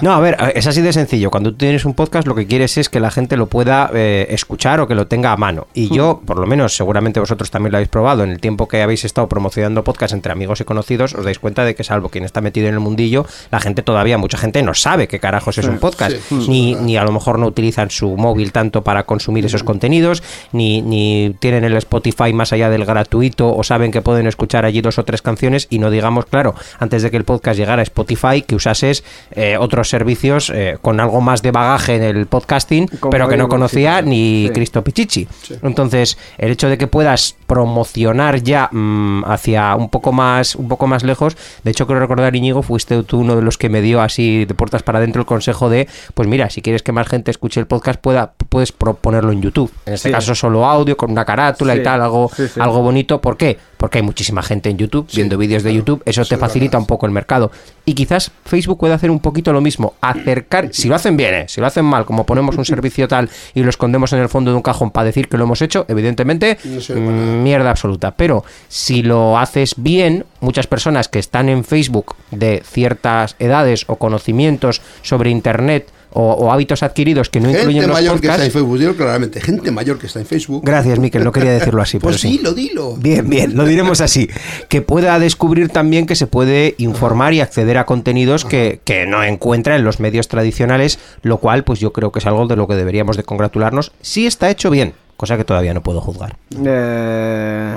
Speaker 3: No, a ver, es así de sencillo. Cuando tú tienes un podcast, lo que quieres es que la gente lo pueda eh, escuchar o que lo tenga a mano. Y yo, por lo menos, seguramente vosotros también lo habéis probado, en el tiempo que habéis estado promocionando podcast entre amigos y conocidos, os dais cuenta de que, salvo quien está metido en el mundillo, la gente todavía, mucha gente no sabe qué carajos es un podcast.
Speaker 2: sí,
Speaker 3: ni, ni a lo mejor no utilizan su móvil tanto para consumir esos contenidos, ni, ni tienen el Spotify más allá del gratuito o saben que pueden escuchar allí dos o tres canciones y no digamos, claro, antes de que el podcast llegara a Spotify, que usases eh, otros servicios eh, con algo más de bagaje en el podcasting,
Speaker 1: Como
Speaker 3: pero que no conocía ni
Speaker 1: Sí.
Speaker 3: Cristo Pichichi.
Speaker 2: Sí.
Speaker 3: Entonces, el hecho de que puedas promocionar ya mm, hacia un poco más un poco más lejos, de hecho creo recordar Íñigo, fuiste tú uno de los que me dio así de puertas para adentro el consejo de, pues mira, si quieres que más gente escuche el podcast, pueda puedes pro- ponerlo en YouTube. En este
Speaker 1: Sí.
Speaker 3: caso solo audio con una carátula
Speaker 1: Sí,
Speaker 3: y tal, algo
Speaker 1: sí,
Speaker 3: algo bonito, ¿por qué? Porque hay muchísima gente en YouTube viendo vídeos de. YouTube, eso
Speaker 2: Eso
Speaker 3: te facilita un poco el mercado. Y quizás Facebook puede hacer un poquito lo mismo, acercar, si lo hacen bien, ¿eh? si lo hacen mal, como ponemos un servicio tal y lo escondemos en el fondo de un cajón para decir que lo hemos hecho, evidentemente,
Speaker 2: No
Speaker 3: mierda absoluta. Pero si lo haces bien, muchas personas que están en Facebook de ciertas edades o conocimientos sobre Internet o, o hábitos adquiridos que no
Speaker 2: Gente
Speaker 3: incluyen los
Speaker 2: mayor que está en. Facebook, dilo claramente, gente mayor que está en Facebook.
Speaker 3: Gracias, Miquel, no quería decirlo así,
Speaker 2: Pues
Speaker 3: pero sí.
Speaker 2: dilo, dilo.
Speaker 3: Bien, bien, lo diremos así. Que pueda descubrir también que se puede informar y acceder a contenidos que, que no encuentra en los medios tradicionales, lo cual pues yo creo que es algo de lo que deberíamos de congratularnos si está hecho bien, cosa que todavía no puedo juzgar.
Speaker 1: Eh,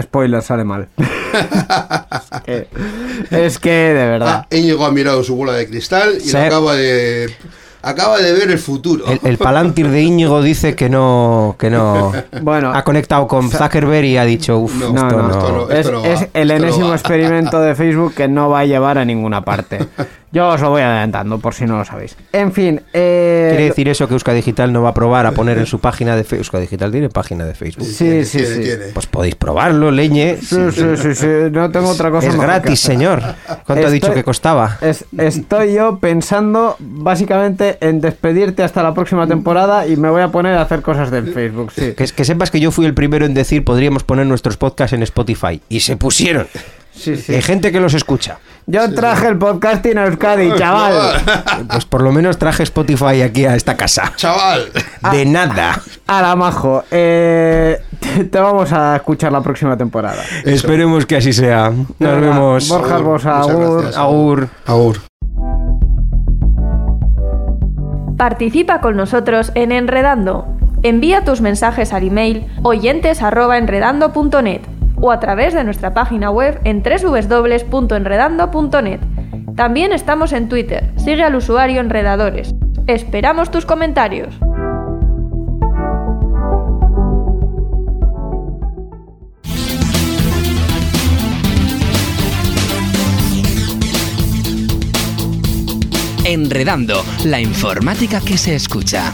Speaker 1: spoiler, sale mal. Eh, es que, de verdad.
Speaker 2: Ah, Íñigo ha mirado su bola de cristal y lo acaba de acaba de ver el futuro.
Speaker 3: El, el Palantir de Íñigo dice que no, que no
Speaker 1: Bueno,
Speaker 3: ha conectado con Zuckerberg y ha dicho, uff,
Speaker 2: No,
Speaker 1: no,
Speaker 3: esto
Speaker 1: no,
Speaker 3: no.
Speaker 2: esto no.
Speaker 1: es,
Speaker 2: va,
Speaker 1: es el
Speaker 2: esto
Speaker 1: enésimo experimento de Facebook que no va a llevar a ninguna parte. Yo os lo voy adelantando por si no lo sabéis. En fin, eh,
Speaker 3: ¿Quiere decir eso que Euska Digital no va a probar a poner en su página de Facebook? Euska Digital tiene página de Facebook.
Speaker 1: Sí,
Speaker 2: Tiene,
Speaker 1: sí,
Speaker 2: tiene,
Speaker 1: sí.
Speaker 2: tiene.
Speaker 3: Pues podéis probarlo, leñe.
Speaker 1: Sí, sí, sí, sí, no tengo otra cosa
Speaker 3: Es gratis, señor. ¿Cuánto ha dicho
Speaker 1: Estoy-
Speaker 3: que costaba?
Speaker 1: Es- estoy yo pensando básicamente en despedirte hasta la próxima temporada y me voy a poner a hacer cosas del Facebook, sí.
Speaker 3: Que, que sepas que yo fui el primero en decir podríamos poner nuestros podcasts en Spotify. Y se pusieron.
Speaker 1: Sí, sí.
Speaker 3: Hay gente que los escucha.
Speaker 1: Yo traje el podcasting a Euskadi, chaval.
Speaker 3: Pues por lo menos traje Spotify aquí a esta casa.
Speaker 2: Chaval.
Speaker 3: De nada.
Speaker 1: Ahora, majo, eh, te, te vamos a escuchar la próxima temporada.
Speaker 3: Esperemos que así sea. Nos
Speaker 1: Venga,
Speaker 3: vemos.
Speaker 1: Borja
Speaker 2: Muchas
Speaker 1: agur.
Speaker 2: gracias.
Speaker 3: Agur.
Speaker 2: Agur.
Speaker 7: Participa con nosotros en Enredando. Envía tus mensajes al email oyentes@enredando.net o a través de nuestra página web en www.enredando.net. También estamos en Twitter. Sigue al usuario Enredadores. Esperamos tus comentarios.
Speaker 4: Enredando, la informática que se escucha.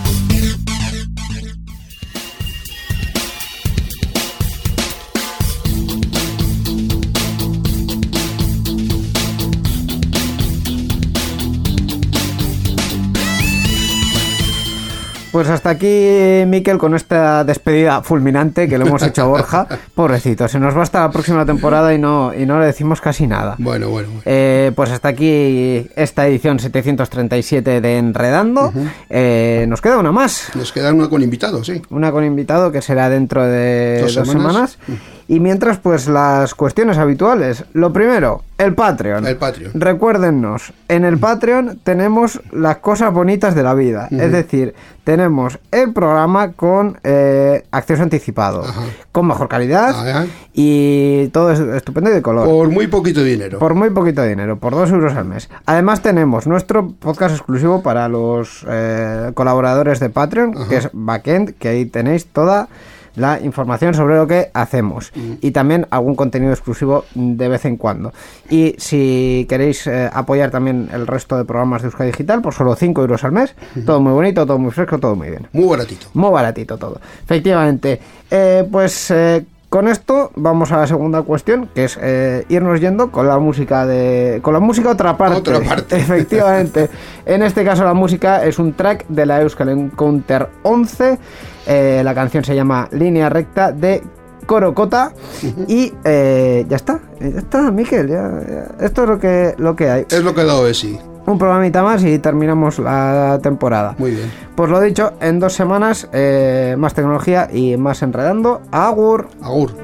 Speaker 1: Pues hasta aquí, Miquel, con esta despedida fulminante que le hemos hecho a Borja. Pobrecito, se nos va hasta la próxima temporada y no, y no le decimos casi nada.
Speaker 2: Bueno, bueno, bueno.
Speaker 1: Eh, pues hasta aquí esta edición 737 de Enredando. Eh, nos queda una más.
Speaker 2: Nos queda una con invitados, sí.
Speaker 1: Una con invitado que será dentro de dos,
Speaker 2: Dos
Speaker 1: semanas.
Speaker 2: semanas.
Speaker 1: Y mientras, pues las cuestiones habituales. Lo primero, el Patreon.
Speaker 2: El Patreon.
Speaker 1: Recuérdennos, en el Patreon tenemos las cosas bonitas de la vida. Es decir, tenemos el programa con eh, acceso anticipado,
Speaker 2: Ajá.
Speaker 1: con mejor calidad
Speaker 2: Ajá.
Speaker 1: y todo es estupendo y de color.
Speaker 2: Por muy poquito dinero.
Speaker 1: Por muy poquito dinero, por dos euros al mes. Además tenemos nuestro podcast exclusivo para los eh, colaboradores de Patreon, que es Backend, que ahí tenéis toda la información sobre lo que hacemos y también algún contenido exclusivo de vez en cuando. Y si queréis eh, apoyar también el resto de programas de Euskadi Digital, por solo 5 euros al mes, todo muy bonito, todo muy fresco, todo muy bien.
Speaker 2: Muy baratito.
Speaker 1: Muy baratito todo. Efectivamente. Eh, pues eh, con esto vamos a la segunda cuestión, que es eh, irnos yendo con la música de. con la música otra parte.
Speaker 2: Otra parte.
Speaker 1: Efectivamente. en este caso la música es un track de la Euskal Encounter 11. Eh, la canción se llama Línea Recta de Corocota. Y eh, ya está. Ya está, Miquel. ya- ya. Esto es lo que, lo que hay.
Speaker 2: Es lo que ha dado de sí.
Speaker 1: Un programita más y terminamos la temporada.
Speaker 2: Muy bien.
Speaker 1: Pues lo dicho, en dos semanas eh, más tecnología y más enredando. Agur.
Speaker 2: Agur.